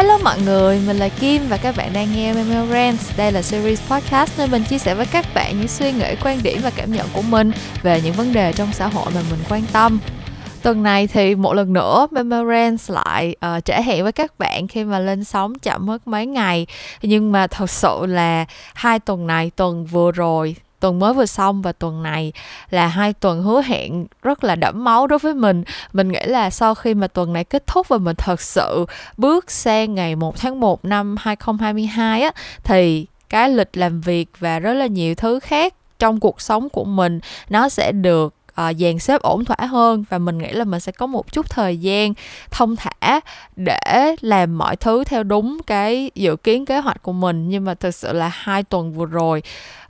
Hello mọi người, mình là Kim và các bạn đang nghe Memo Rants. Đây là series podcast nơi mình chia sẻ với các bạn những suy nghĩ, quan điểm và cảm nhận của mình về những vấn đề trong xã hội mà mình quan tâm. Tuần này thì một lần nữa Memorance lại ờ, uh, trả hẹn với các bạn khi mà lên sóng chậm mất mấy ngày Nhưng mà thật sự là hai tuần này, tuần vừa rồi tuần mới vừa xong và tuần này là hai tuần hứa hẹn rất là đẫm máu đối với mình. Mình nghĩ là sau khi mà tuần này kết thúc và mình thật sự bước sang ngày 1 tháng 1 năm 2022 á thì cái lịch làm việc và rất là nhiều thứ khác trong cuộc sống của mình nó sẽ được uh, dàn xếp ổn thỏa hơn và mình nghĩ là mình sẽ có một chút thời gian thông thả để làm mọi thứ theo đúng cái dự kiến kế hoạch của mình. Nhưng mà thực sự là hai tuần vừa rồi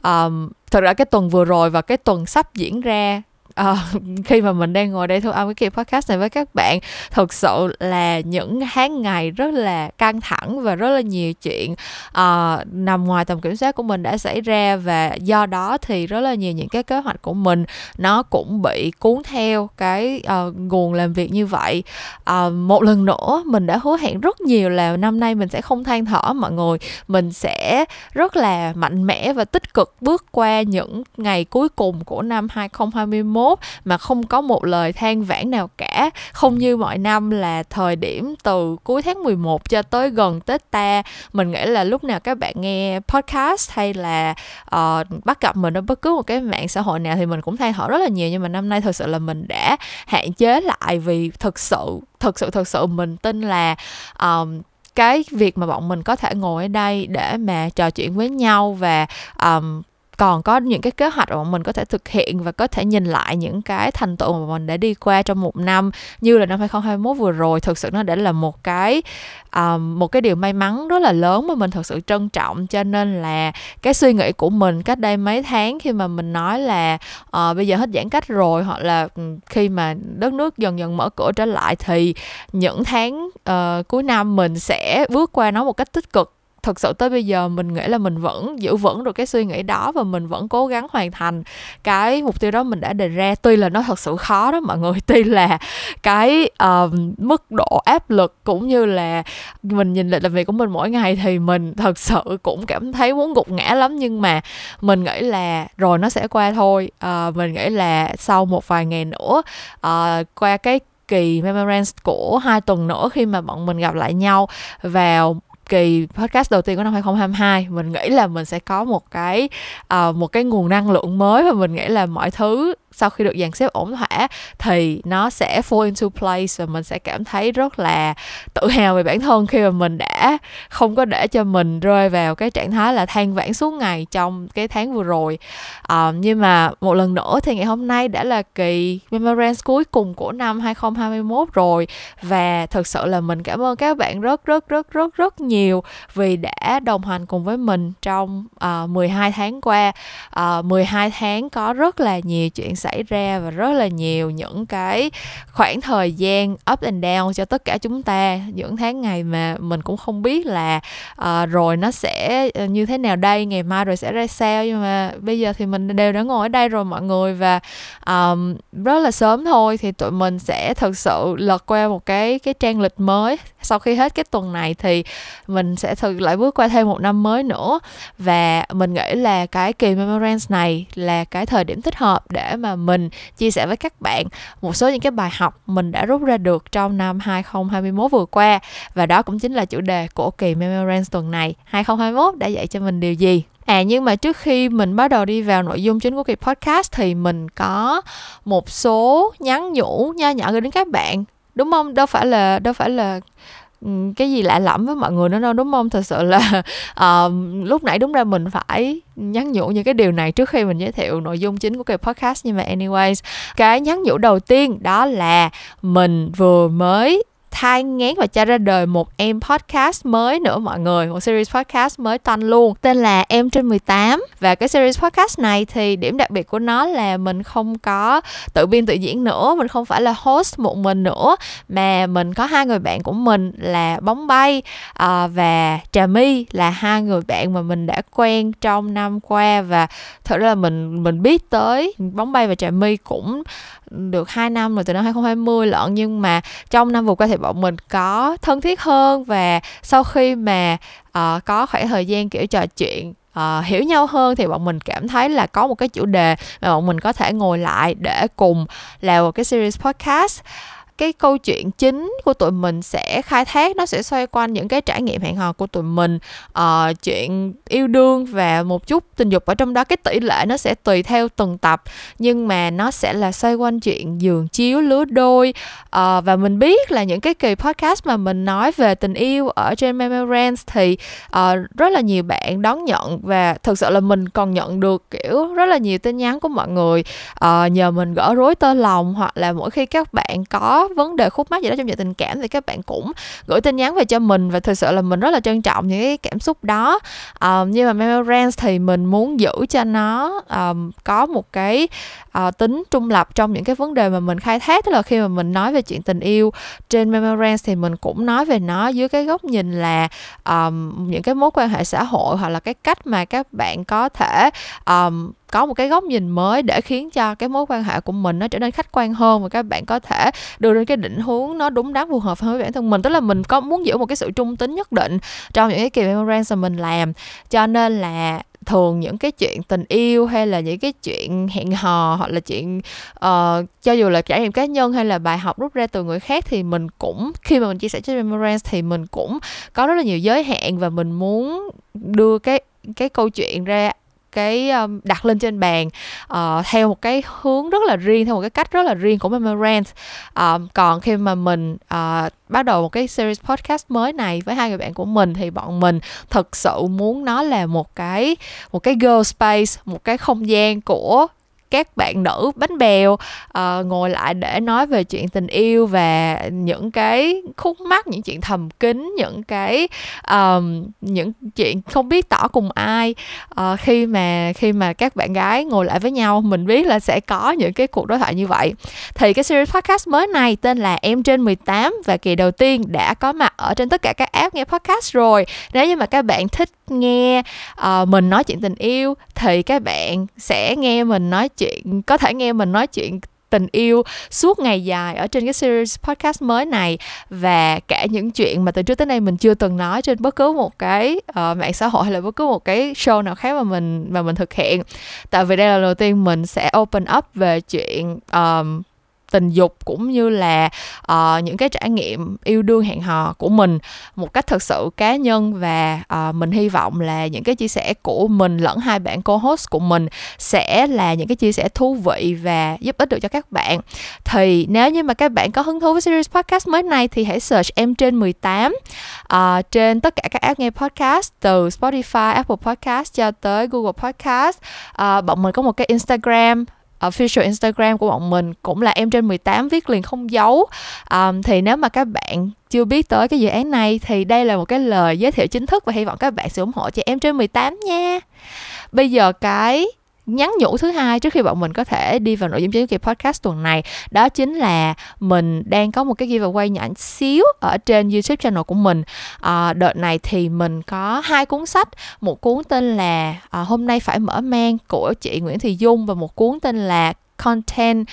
um, thật ra cái tuần vừa rồi và cái tuần sắp diễn ra uh, khi mà mình đang ngồi đây thu âm cái kỳ podcast này với các bạn thực sự là những tháng ngày rất là căng thẳng và rất là nhiều chuyện uh, nằm ngoài tầm kiểm soát của mình đã xảy ra và do đó thì rất là nhiều những cái kế hoạch của mình nó cũng bị cuốn theo cái uh, nguồn làm việc như vậy. Uh, một lần nữa mình đã hứa hẹn rất nhiều là năm nay mình sẽ không than thở mọi người. Mình sẽ rất là mạnh mẽ và tích cực bước qua những ngày cuối cùng của năm 2021 tốt mà không có một lời than vãn nào cả. Không như mọi năm là thời điểm từ cuối tháng 11 cho tới gần Tết ta. Mình nghĩ là lúc nào các bạn nghe podcast hay là uh, bắt gặp mình ở bất cứ một cái mạng xã hội nào thì mình cũng than thở rất là nhiều. Nhưng mà năm nay thật sự là mình đã hạn chế lại vì thực sự thực sự thực sự mình tin là um, cái việc mà bọn mình có thể ngồi ở đây để mà trò chuyện với nhau và um, còn có những cái kế hoạch mà mình có thể thực hiện và có thể nhìn lại những cái thành tựu mà mình đã đi qua trong một năm như là năm 2021 vừa rồi thực sự nó đã là một cái um, một cái điều may mắn rất là lớn mà mình thực sự trân trọng. Cho nên là cái suy nghĩ của mình cách đây mấy tháng khi mà mình nói là uh, bây giờ hết giãn cách rồi hoặc là ừ, khi mà đất nước dần dần mở cửa trở lại thì những tháng uh, cuối năm mình sẽ bước qua nó một cách tích cực thực sự tới bây giờ mình nghĩ là mình vẫn giữ vững được cái suy nghĩ đó và mình vẫn cố gắng hoàn thành cái mục tiêu đó mình đã đề ra. Tuy là nó thật sự khó đó mọi người tuy là cái uh, mức độ áp lực cũng như là mình nhìn lại làm việc của mình mỗi ngày thì mình thật sự cũng cảm thấy muốn gục ngã lắm. Nhưng mà mình nghĩ là rồi nó sẽ qua thôi. Uh, mình nghĩ là sau một vài ngày nữa uh, qua cái kỳ Memorance của hai tuần nữa khi mà bọn mình gặp lại nhau vào kỳ podcast đầu tiên của năm 2022 mình nghĩ là mình sẽ có một cái uh, một cái nguồn năng lượng mới và mình nghĩ là mọi thứ sau khi được dàn xếp ổn thỏa thì nó sẽ fall into place và mình sẽ cảm thấy rất là tự hào về bản thân khi mà mình đã không có để cho mình rơi vào cái trạng thái là than vãn suốt ngày trong cái tháng vừa rồi. À, nhưng mà một lần nữa thì ngày hôm nay đã là kỳ Memorance cuối cùng của năm 2021 rồi và thực sự là mình cảm ơn các bạn rất rất rất rất rất nhiều vì đã đồng hành cùng với mình trong ờ, uh, 12 tháng qua. Ờ, uh, 12 tháng có rất là nhiều chuyện xảy ra và rất là nhiều những cái khoảng thời gian up and down cho tất cả chúng ta. Những tháng ngày mà mình cũng không biết là uh, rồi nó sẽ ờ, như thế nào đây ngày mai rồi sẽ ra sao. Nhưng mà bây giờ thì mình đều đã ngồi ở đây rồi mọi người và um, rất là sớm thôi thì tụi mình sẽ thực sự lật qua một cái cái trang lịch mới sau khi hết cái tuần này thì mình sẽ thực lại bước qua thêm một năm mới nữa. Và mình nghĩ là cái kỳ memorance này là cái thời điểm thích hợp để mà mình chia sẻ với các bạn một số những cái bài học mình đã rút ra được trong năm 2021 vừa qua. Và đó cũng chính là chủ đề của kỳ memorance tuần này. 2021 đã dạy cho mình điều gì? À nhưng mà trước khi mình bắt đầu đi vào nội dung chính của kỳ podcast thì mình có một số nhắn nhủ nha nhỏ gửi đến các bạn đúng không? Đâu phải là đâu phải là ừ, cái gì lạ lẫm với mọi người nữa đâu đúng không? Thật sự là uh, lúc nãy đúng ra mình phải nhắn nhủ những cái điều này trước khi mình giới thiệu nội dung chính của cái podcast nhưng mà anyways. Cái nhắn nhủ đầu tiên đó là mình vừa mới thai ngán và cho ra đời một em podcast mới nữa mọi người một series podcast mới toanh luôn. Tên là em trên 18 và cái series podcast này thì điểm đặc biệt của nó là mình không có tự biên tự diễn nữa mình không phải là host một mình nữa mà mình có hai người bạn của mình là bóng bay uh, và trà my là hai người bạn mà mình đã quen trong năm qua. Và thật ra là mình mình biết tới bóng bay và trà my cũng được 2 năm rồi từ năm 2020 lận. Nhưng mà trong năm vừa qua thì bọn mình có thân thiết hơn và sau khi mà uh, có khoảng thời gian kiểu trò chuyện uh, hiểu nhau hơn thì bọn mình cảm thấy là có một cái chủ đề mà bọn mình có thể ngồi lại để cùng làm một cái series podcast cái câu chuyện chính của tụi mình sẽ khai thác nó sẽ xoay quanh những cái trải nghiệm hẹn hò của tụi mình. Uh, chuyện yêu đương và một chút tình dục ở trong đó cái tỷ lệ nó sẽ tùy theo từng tập nhưng mà nó sẽ là xoay quanh chuyện giường chiếu lứa đôi. Uh, và mình biết là những cái kỳ podcast mà mình nói về tình yêu ở trên Memorance thì uh, rất là nhiều bạn đón nhận và thực sự là mình còn nhận được kiểu rất là nhiều tin nhắn của mọi người. Uh, nhờ mình gỡ rối tơ lòng hoặc là mỗi khi các bạn có vấn đề khúc mắc gì đó trong chuyện tình cảm thì các bạn cũng gửi tin nhắn về cho mình và thực sự là mình rất là trân trọng những cái cảm xúc đó. Um, nhưng mà Memorance thì mình muốn giữ cho nó um, có một cái uh, tính trung lập trong những cái vấn đề mà mình khai thác. Tức là khi mà mình nói về chuyện tình yêu trên Memorance thì mình cũng nói về nó dưới cái góc nhìn là um, những cái mối quan hệ xã hội hoặc là cái cách mà các bạn có thể um, có một cái góc nhìn mới để khiến cho cái mối quan hệ của mình nó trở nên khách quan hơn và các bạn có thể đưa ra cái định hướng nó đúng đắn phù hợp hơn với bản thân mình. Tức là mình có muốn giữ một cái sự trung tính nhất định trong những cái kỳ memorandum mà mình làm. Cho nên là thường những cái chuyện tình yêu hay là những cái chuyện hẹn hò hoặc là chuyện uh, cho dù là trải nghiệm cá nhân hay là bài học rút ra từ người khác thì mình cũng khi mà mình chia sẻ trên Memorance thì mình cũng có rất là nhiều giới hạn và mình muốn đưa cái cái câu chuyện ra cái um, đặt lên trên bàn uh, theo một cái hướng rất là riêng theo một cái cách rất là riêng của Memorand. Uh, còn khi mà mình uh, bắt đầu một cái series podcast mới này với hai người bạn của mình thì bọn mình thực sự muốn nó là một cái một cái girl space một cái không gian của các bạn nữ bánh bèo uh, ngồi lại để nói về chuyện tình yêu và những cái khúc mắc những chuyện thầm kín những cái um, những chuyện không biết tỏ cùng ai. Uh, khi mà khi mà các bạn gái ngồi lại với nhau mình biết là sẽ có những cái cuộc đối thoại như vậy. Thì cái series podcast mới này tên là em trên 18 và kỳ đầu tiên đã có mặt ở trên tất cả các app nghe podcast rồi. Nếu như mà các bạn thích nghe uh, mình nói chuyện tình yêu thì các bạn sẽ nghe mình nói chuyện có thể nghe mình nói chuyện tình yêu suốt ngày dài ở trên cái series podcast mới này và cả những chuyện mà từ trước tới nay mình chưa từng nói trên bất cứ một cái uh, mạng xã hội hay là bất cứ một cái show nào khác mà mình mà mình thực hiện. Tại vì đây là lần đầu tiên mình sẽ open up về chuyện um, tình dục cũng như là uh, những cái trải nghiệm yêu đương hẹn hò của mình một cách thật sự cá nhân và uh, mình hy vọng là những cái chia sẻ của mình lẫn hai bạn co-host của mình sẽ là những cái chia sẻ thú vị và giúp ích được cho các bạn. Thì nếu như mà các bạn có hứng thú với series podcast mới này thì hãy search em trên 18 uh, ờ, trên tất cả các app nghe podcast từ Spotify, Apple Podcast cho tới Google Podcast. Uh, bọn mình có một cái Instagram Ờ, official Instagram của bọn mình cũng là em trên 18 viết liền không giấu um, ờ, thì nếu mà các bạn chưa biết tới cái dự án này thì đây là một cái lời giới thiệu chính thức và hy vọng các bạn sẽ ủng hộ cho em trên 18 nha. Bây giờ cái nhắn nhủ thứ hai trước khi bọn mình có thể đi vào nội dung chính của podcast tuần này. Đó chính là mình đang có một cái giveaway nhỏ xíu ở trên youtube channel của mình. À, đợt này thì mình có hai cuốn sách. Một cuốn tên là à, hôm nay phải mở mang của chị nguyễn thị dung và một cuốn tên là content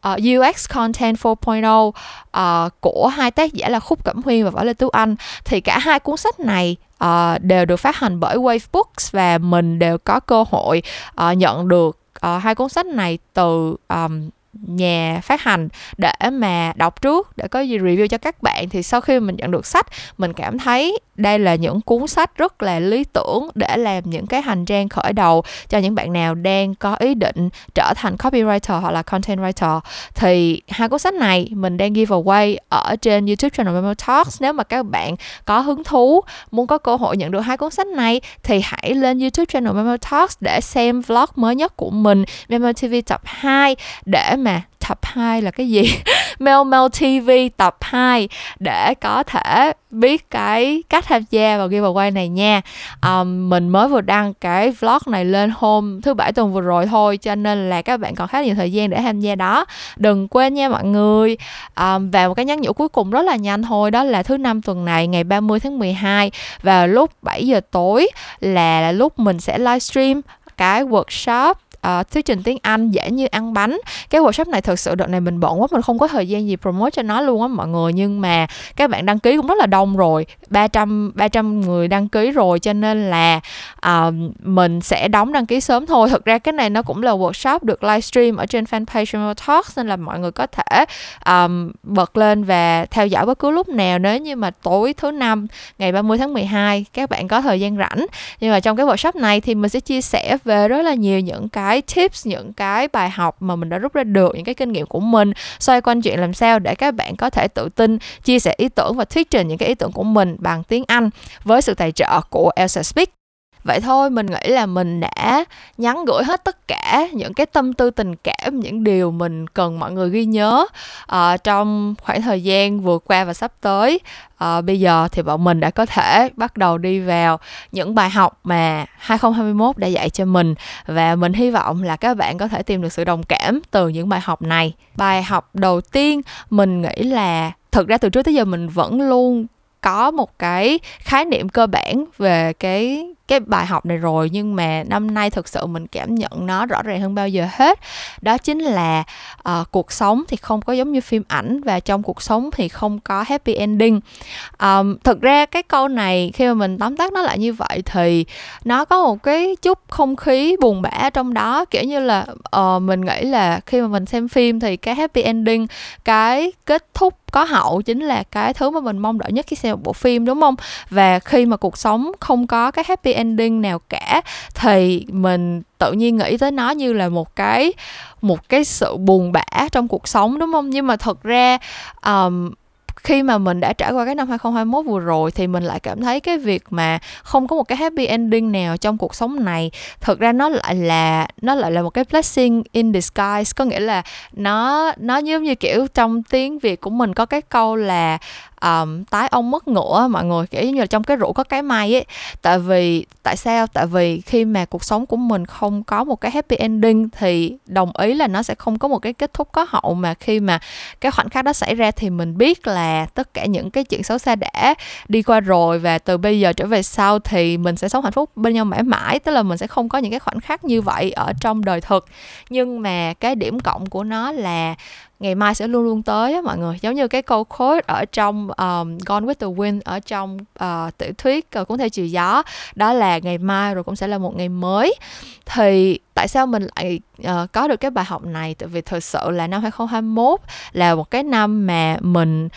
ờ, uh, UX Content 4.0 uh, của hai tác giả là Khúc Cẩm Huyên và Võ Lê Tú Anh. Thì cả hai cuốn sách này uh, đều được phát hành bởi Wave Books và mình đều có cơ hội uh, nhận được uh, hai cuốn sách này từ um, nhà phát hành để mà đọc trước, để có gì review cho các bạn. Thì sau khi mình nhận được sách, mình cảm thấy đây là những cuốn sách rất là lý tưởng để làm những cái hành trang khởi đầu cho những bạn nào đang có ý định trở thành copywriter hoặc là content writer. Thì hai cuốn sách này mình đang giveaway ở trên YouTube channel Memo Talks. Nếu mà các bạn có hứng thú, muốn có cơ hội nhận được hai cuốn sách này, thì hãy lên YouTube channel Memo Talks để xem vlog mới nhất của mình, Memo TV tập 2 để mà tập 2 là cái gì? Mel Mel TV tập 2 để có thể biết cái cách tham gia vào giveaway này nha. Um, mình mới vừa đăng cái vlog này lên hôm thứ bảy tuần vừa rồi thôi cho nên là các bạn còn khá nhiều thời gian để tham gia đó. Đừng quên nha mọi người. Um, và một cái nhắn nhủ cuối cùng rất là nhanh thôi đó là thứ năm tuần này ngày 30 tháng 12 vào lúc 7 giờ tối là lúc mình sẽ livestream cái workshop uh, thuyết trình tiếng Anh dễ như ăn bánh. Cái workshop này thực sự đợt này mình bận quá mình không có thời gian gì promote cho nó luôn á mọi người. Nhưng mà các bạn đăng ký cũng rất là đông rồi 300 300 người đăng ký rồi. Cho nên là uh, mình sẽ đóng đăng ký sớm thôi. Thực ra cái này nó cũng là workshop được livestream ở trên fanpage Remote Talks nên là mọi người có thể um, bật lên và theo dõi bất cứ lúc nào. Nếu như mà tối thứ năm ngày 30 tháng 12 các bạn có thời gian rảnh. Nhưng mà trong cái workshop này thì mình sẽ chia sẻ về rất là nhiều những cái cái tips, những cái bài học mà mình đã rút ra được, những cái kinh nghiệm của mình. Xoay quanh chuyện làm sao để các bạn có thể tự tin, chia sẻ ý tưởng và thuyết trình những cái ý tưởng của mình bằng tiếng Anh với sự tài trợ của Elsa Speak vậy thôi mình nghĩ là mình đã nhắn gửi hết tất cả những cái tâm tư tình cảm những điều mình cần mọi người ghi nhớ uh, trong khoảng thời gian vừa qua và sắp tới. Uh, bây giờ thì bọn mình đã có thể bắt đầu đi vào những bài học mà 2021 đã dạy cho mình. Và mình hy vọng là các bạn có thể tìm được sự đồng cảm từ những bài học này. Bài học đầu tiên mình nghĩ là thực ra từ trước tới giờ mình vẫn luôn có một cái khái niệm cơ bản về cái cái bài học này rồi nhưng mà năm nay thực sự mình cảm nhận nó rõ ràng hơn bao giờ hết. Đó chính là uh, cuộc sống thì không có giống như phim ảnh và trong cuộc sống thì không có happy ending. Um, thực ra cái câu này khi mà mình tóm tắt nó lại như vậy thì nó có một cái chút không khí buồn bã trong đó. Kiểu như là uh, mình nghĩ là khi mà mình xem phim thì cái happy ending cái kết thúc có hậu chính là cái thứ mà mình mong đợi nhất khi xem một bộ phim đúng không? Và khi mà cuộc sống không có cái happy ending nào cả thì mình tự nhiên nghĩ tới nó như là một cái một cái sự buồn bã trong cuộc sống đúng không? Nhưng mà thật ra um, khi mà mình đã trải qua cái năm 2021 vừa rồi thì mình lại cảm thấy cái việc mà không có một cái happy ending nào trong cuộc sống này thực ra nó lại là nó lại là một cái blessing in disguise. Có nghĩa là nó nó giống như kiểu trong tiếng Việt của mình có cái câu là um, tái ông mất ngựa mọi người kiểu như là trong cái rượu có cái may ấy. Tại vì tại sao? Tại vì khi mà cuộc sống của mình không có một cái happy ending thì đồng ý là nó sẽ không có một cái kết thúc có hậu. Mà khi mà cái khoảnh khắc đó xảy ra thì mình biết là tất cả những cái chuyện xấu xa đã đi qua rồi. Và từ bây giờ trở về sau thì mình sẽ sống hạnh phúc bên nhau mãi mãi. Tức là mình sẽ không có những cái khoảnh khắc như vậy ở trong đời thực. Nhưng mà cái điểm cộng của nó là ngày mai sẽ luôn luôn tới á mọi người. Giống như cái câu quote ở trong um, Gone with the Wind ở trong uh, tiểu thuyết uh, cuốn theo chiều gió đó là ngày mai rồi cũng sẽ là một ngày mới. Thì tại sao mình lại uh, có được cái bài học này? Tại vì thực sự là năm 2021 là một cái năm mà mình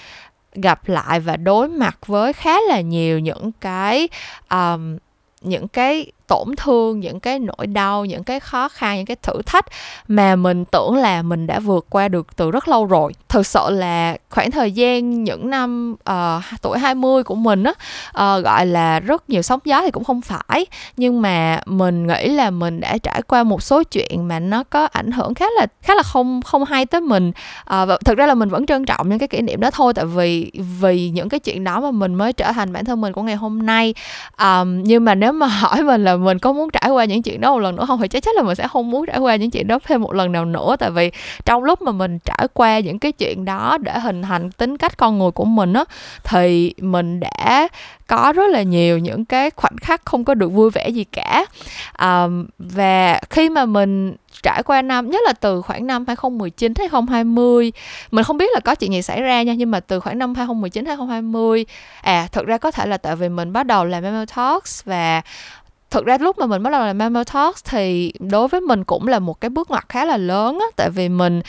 gặp lại và đối mặt với khá là nhiều những cái um, những cái tổn thương những cái nỗi đau những cái khó khăn những cái thử thách mà mình tưởng là mình đã vượt qua được từ rất lâu rồi. Thực sự là khoảng thời gian những năm uh, tuổi 20 của mình á uh, gọi là rất nhiều sóng gió thì cũng không phải. Nhưng mà mình nghĩ là mình đã trải qua một số chuyện mà nó có ảnh hưởng khá là khá là không không hay tới mình. Uh, và thực ra là mình vẫn trân trọng những cái kỷ niệm đó thôi tại vì vì những cái chuyện đó mà mình mới trở thành bản thân mình của ngày hôm nay. Um, nhưng mà nếu mà hỏi mình là mình có muốn trải qua những chuyện đó một lần nữa không? Thì chắc chắn là mình sẽ không muốn trải qua những chuyện đó thêm một lần nào nữa. Tại vì trong lúc mà mình trải qua những cái chuyện đó để hình thành tính cách con người của mình á thì mình đã có rất là nhiều những cái khoảnh khắc không có được vui vẻ gì cả. À, và khi mà mình trải qua năm nhất là từ khoảng năm 2019 2020 mình không biết là có chuyện gì xảy ra nha nhưng mà từ khoảng năm 2019 2020 à thực ra có thể là tại vì mình bắt đầu làm ML Talks và thực ra lúc mà mình bắt đầu làm Memo Talks thì đối với mình cũng là một cái bước ngoặt khá là lớn á. Tại vì mình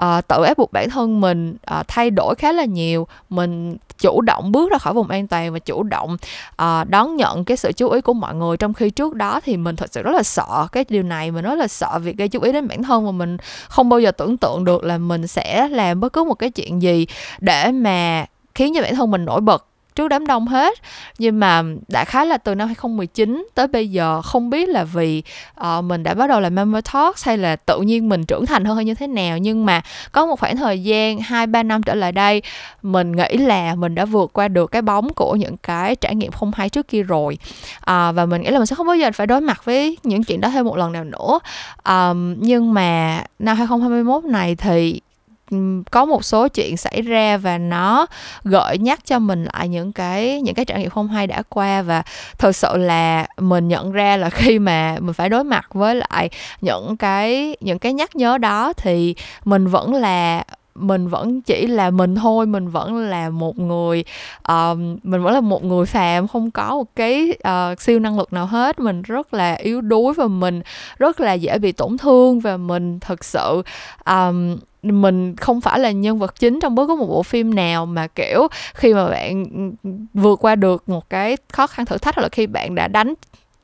uh, tự ép buộc bản thân mình uh, thay đổi khá là nhiều. Mình chủ động bước ra khỏi vùng an toàn và chủ động uh, đón nhận cái sự chú ý của mọi người. Trong khi trước đó thì mình thật sự rất là sợ cái điều này. Mình rất là sợ việc gây chú ý đến bản thân và mình không bao giờ tưởng tượng được là mình sẽ làm bất cứ một cái chuyện gì để mà khiến cho bản thân mình nổi bật trước đám đông hết. Nhưng mà đã khá là từ năm 2019 tới bây giờ không biết là vì uh, mình đã bắt đầu làm member talks hay là tự nhiên mình trưởng thành hơn hay như thế nào. Nhưng mà có một khoảng thời gian hai ba năm trở lại đây mình nghĩ là mình đã vượt qua được cái bóng của những cái trải nghiệm không hay trước kia rồi. Uh, và mình nghĩ là mình sẽ không bao giờ phải đối mặt với những chuyện đó thêm một lần nào nữa. Um, nhưng mà năm 2021 này thì có một số chuyện xảy ra và nó gợi nhắc cho mình lại những cái những cái trải nghiệm không hay đã qua. Và thật sự là mình nhận ra là khi mà mình phải đối mặt với lại những cái những cái nhắc nhớ đó thì mình vẫn là mình vẫn chỉ là mình thôi. Mình vẫn là một người uh, mình vẫn là một người phàm không có một cái uh, siêu năng lực nào hết. Mình rất là yếu đuối và mình rất là dễ bị tổn thương. Và mình thật sự um, mình không phải là nhân vật chính trong bất cứ một bộ phim nào mà kiểu khi mà bạn vượt qua được một cái khó khăn thử thách hoặc là khi bạn đã đánh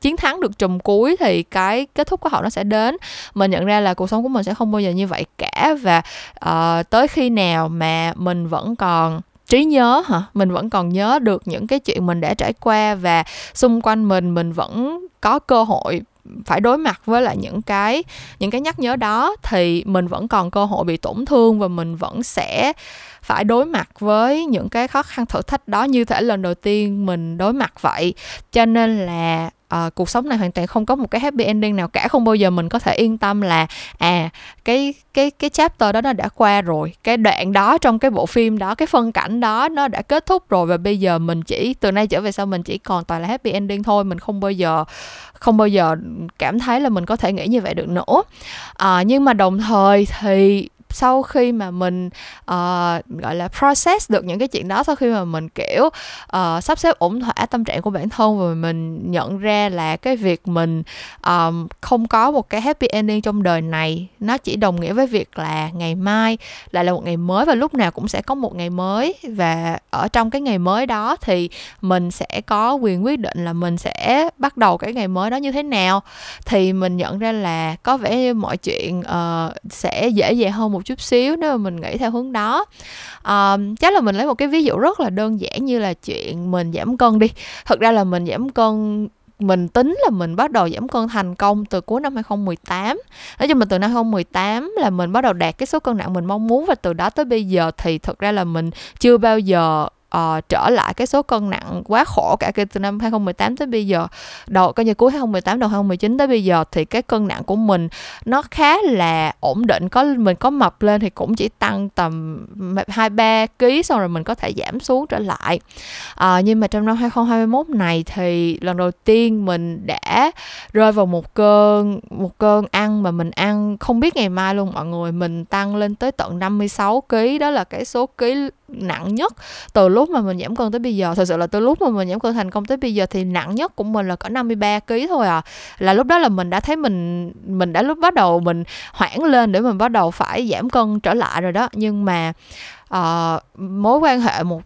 chiến thắng được trùm cuối thì cái kết thúc của họ nó sẽ đến. Mình nhận ra là cuộc sống của mình sẽ không bao giờ như vậy cả và uh, tới khi nào mà mình vẫn còn trí nhớ hả? Mình vẫn còn nhớ được những cái chuyện mình đã trải qua và xung quanh mình mình vẫn có cơ hội phải đối mặt với lại những cái những cái nhắc nhớ đó, thì mình vẫn còn cơ hội bị tổn thương và mình vẫn sẽ phải đối mặt với những cái khó khăn thử thách đó như thể lần đầu tiên mình đối mặt vậy. Cho nên là uh, cuộc sống này hoàn toàn không có một cái happy ending nào cả. Không bao giờ mình có thể yên tâm là à cái cái cái chapter đó nó đã qua rồi. Cái đoạn đó trong cái bộ phim đó cái phân cảnh đó nó đã kết thúc rồi và bây giờ mình chỉ từ nay trở về sau mình chỉ còn toàn là happy ending thôi. Mình không bao giờ không bao giờ cảm thấy là mình có thể nghĩ như vậy được nữa. Uh, nhưng mà đồng thời thì sau khi mà mình uh, gọi là process được những cái chuyện đó sau khi mà mình kiểu uh, sắp xếp ổn thỏa tâm trạng của bản thân và mình nhận ra là cái việc mình um, không có một cái happy ending trong đời này nó chỉ đồng nghĩa với việc là ngày mai lại là một ngày mới và lúc nào cũng sẽ có một ngày mới. Và ở trong cái ngày mới đó thì mình sẽ có quyền quyết định là mình sẽ bắt đầu cái ngày mới đó như thế nào. Thì mình nhận ra là có vẻ như mọi chuyện uh, sẽ dễ dàng hơn một một chút xíu nếu mà mình nghĩ theo hướng đó. Um, chắc là mình lấy một cái ví dụ rất là đơn giản như là chuyện mình giảm cân đi. Thực ra là mình giảm cân mình tính là mình bắt đầu giảm cân thành công từ cuối năm 2018 Nói chung là từ năm 2018 là mình bắt đầu đạt cái số cân nặng mình mong muốn Và từ đó tới bây giờ thì thực ra là mình chưa bao giờ uh, trở lại cái số cân nặng quá khổ cả kể từ năm 2018 tới bây giờ. Đầu coi như cuối 2018 đầu 2019 tới bây giờ thì cái cân nặng của mình nó khá là ổn định có mình có mập lên thì cũng chỉ tăng tầm hai ba kg xong rồi mình có thể giảm xuống trở lại. Uh, nhưng mà trong năm 2021 này thì lần đầu tiên mình đã rơi vào một cơn một cơn ăn mà mình ăn không biết ngày mai luôn mọi người. Mình tăng lên tới tận 56 kg đó là cái số ký nặng nhất. Từ lúc mà mình giảm cân tới bây giờ, thật sự là từ lúc mà mình giảm cân thành công tới bây giờ thì nặng nhất của mình là có 53 kg thôi à. Là lúc đó là mình đã thấy mình mình đã lúc bắt đầu mình hoảng lên để mình bắt đầu phải giảm cân trở lại rồi đó. Nhưng mà uh, mối quan hệ một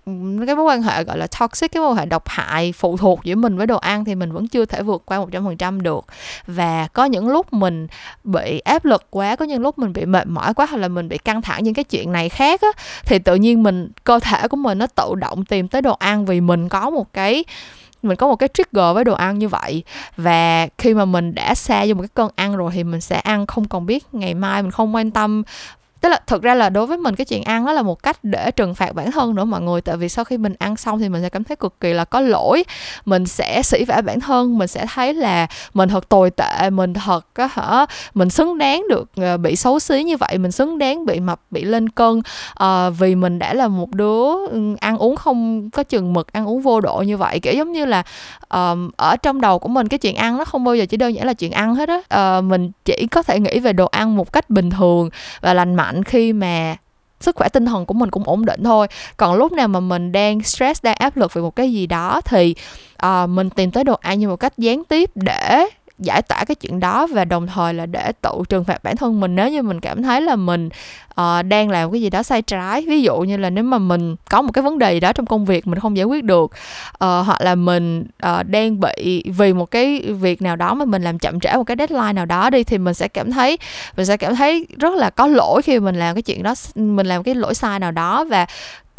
cái mối quan hệ gọi là toxic cái mối quan hệ độc hại phụ thuộc giữa mình với đồ ăn thì mình vẫn chưa thể vượt qua một trăm phần trăm được. Và có những lúc mình bị áp lực quá có những lúc mình bị mệt mỏi quá hoặc là mình bị căng thẳng những cái chuyện này khác á thì tự nhiên mình cơ thể của mình nó tự động tìm tới đồ ăn vì mình có một cái mình có một cái trigger với đồ ăn như vậy. Và khi mà mình đã xa vô một cái cơn ăn rồi thì mình sẽ ăn không còn biết ngày mai mình không quan tâm tức là thực ra là đối với mình cái chuyện ăn đó là một cách để trừng phạt bản thân nữa mọi người. Tại vì sau khi mình ăn xong thì mình sẽ cảm thấy cực kỳ là có lỗi. Mình sẽ sỉ vả bản thân mình sẽ thấy là mình thật tồi tệ mình thật có hả mình xứng đáng được ờ, bị xấu xí như vậy mình xứng đáng bị mập bị lên cân. À, vì mình đã là một đứa ăn uống không có chừng mực ăn uống vô độ như vậy kiểu giống như là um, ở trong đầu của mình cái chuyện ăn nó không bao giờ chỉ đơn giản là chuyện ăn hết á. Uh, mình chỉ có thể nghĩ về đồ ăn một cách bình thường và lành mạnh mạnh khi mà sức khỏe tinh thần của mình cũng ổn định thôi. Còn lúc nào mà mình đang stress đang áp lực về một cái gì đó thì uh, mình tìm tới đồ ăn như một cách gián tiếp để giải tỏa cái chuyện đó và đồng thời là để tự trừng phạt bản thân mình. Nếu như mình cảm thấy là mình uh, đang làm cái gì đó sai trái ví dụ như là nếu mà mình có một cái vấn đề gì đó trong công việc mình không giải quyết được uh, hoặc là mình uh, đang bị vì một cái việc nào đó mà mình làm chậm trễ một cái deadline nào đó đi thì mình sẽ cảm thấy mình sẽ cảm thấy rất là có lỗi khi mình làm cái chuyện đó mình làm cái lỗi sai nào đó. Và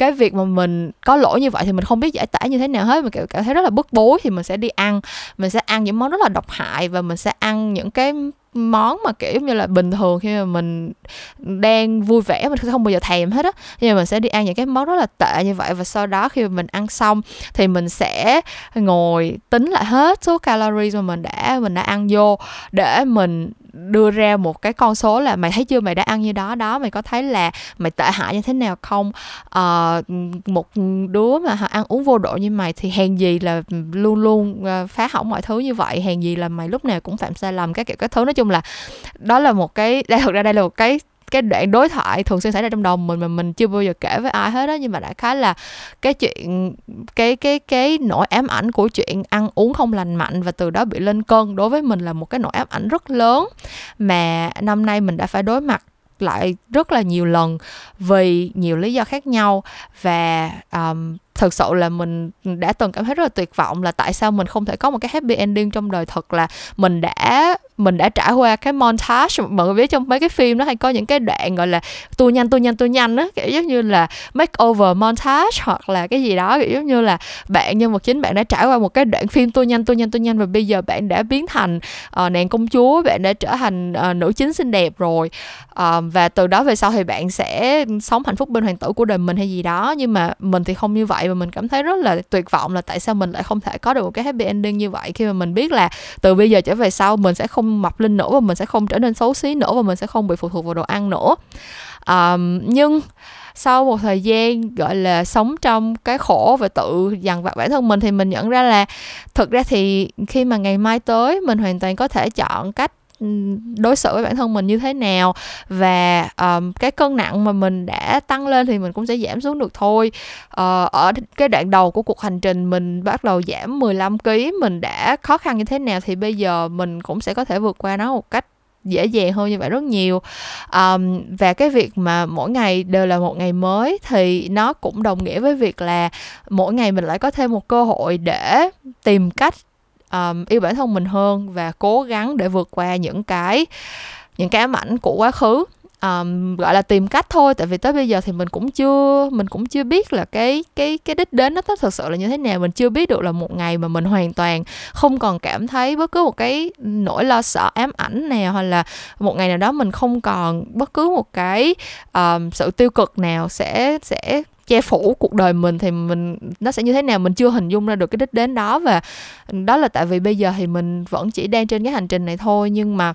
cái việc mà mình có lỗi như vậy thì mình không biết giải tỏa như thế nào hết. Mình cảm thấy rất là bức bối thì mình sẽ đi ăn. Mình sẽ ăn những món rất là độc hại và mình sẽ ăn những cái món mà, kiểu như là bình thường khi mà mình đang vui vẻ, mình không bao giờ thèm hết á. Nhưng mà mình sẽ đi ăn những cái món rất là tệ như vậy và sau đó khi mà mình ăn xong thì mình sẽ ngồi tính lại hết số calories mà mình đã mình đã ăn vô để mình đưa ra một cái con số là mày thấy chưa? Mày đã ăn như đó đó mày có thấy là mày tệ hại như thế nào không? À, một đứa mà ăn uống vô độ như mày thì hèn gì là luôn luôn ờ, phá hỏng mọi thứ như vậy hèn gì là mày lúc nào cũng phạm sai lầm các kiểu các thứ. Nói chung là đó là một cái đây thực ra đây là một cái cái đoạn đối thoại thường xuyên xảy ra trong đầu mình mà mình chưa bao giờ kể với ai hết đó nhưng mà đã khá là cái chuyện cái cái cái nỗi ám ảnh của chuyện ăn uống không lành mạnh và từ đó bị lên cân đối với mình là một cái nỗi ám ảnh rất lớn. Mà năm nay mình đã phải đối mặt lại rất là nhiều lần vì nhiều lý do khác nhau và um, thực sự là mình đã từng cảm thấy rất là tuyệt vọng là tại sao mình không thể có một cái happy ending trong đời thật là mình đã mình đã trải qua cái montage mọi người biết trong mấy cái phim nó hay có những cái đoạn gọi là tua nhanh tua nhanh tua nhanh á kiểu giống như là make over montage hoặc là cái gì đó kiểu giống như là bạn nhân vật chính bạn đã trải qua một cái đoạn phim tua nhanh tua nhanh tua nhanh và bây giờ bạn đã biến thành uh, nàng công chúa bạn đã trở thành uh, nữ chính xinh đẹp rồi. Uh, và từ đó về sau thì bạn sẽ sống hạnh phúc bên hoàng tử của đời mình hay gì đó. Nhưng mà mình thì không như vậy và mình cảm thấy rất là tuyệt vọng là tại sao mình lại không thể có được một cái happy ending như vậy khi mà mình biết là từ bây giờ trở về sau mình sẽ không mập lên nữa và mình sẽ không trở nên xấu xí nữa và mình sẽ không bị phụ thuộc vào đồ ăn nữa. Um, nhưng sau một thời gian gọi là sống trong cái khổ và tự dằn vặt bản thân mình thì mình nhận ra là thực ra thì khi mà ngày mai tới mình hoàn toàn có thể chọn cách đối xử với bản thân mình như thế nào và um, cái cân nặng mà mình đã tăng lên thì mình cũng sẽ giảm xuống được thôi. Uh, ở cái đoạn đầu của cuộc hành trình mình bắt đầu giảm 15 kg mình đã khó khăn như thế nào thì bây giờ mình cũng sẽ có thể vượt qua nó một cách dễ dàng hơn như vậy rất nhiều. Um, và cái việc mà mỗi ngày đều là một ngày mới thì nó cũng đồng nghĩa với việc là mỗi ngày mình lại có thêm một cơ hội để tìm cách um, yêu bản thân mình hơn và cố gắng để vượt qua những cái những cái ám ảnh của quá khứ. Um, gọi là tìm cách thôi tại vì tới bây giờ thì mình cũng chưa mình cũng chưa biết là cái cái cái đích đến nó thật sự là như thế nào. Mình chưa biết được là một ngày mà mình hoàn toàn không còn cảm thấy bất cứ một cái nỗi lo sợ ám ảnh nào hoặc là một ngày nào đó mình không còn bất cứ một cái um, sự tiêu cực nào sẽ sẽ che phủ cuộc đời mình thì mình, nó sẽ như thế nào? Mình chưa hình dung ra được cái đích đến đó và đó là tại vì bây giờ thì mình vẫn chỉ đang trên cái hành trình này thôi. Nhưng mà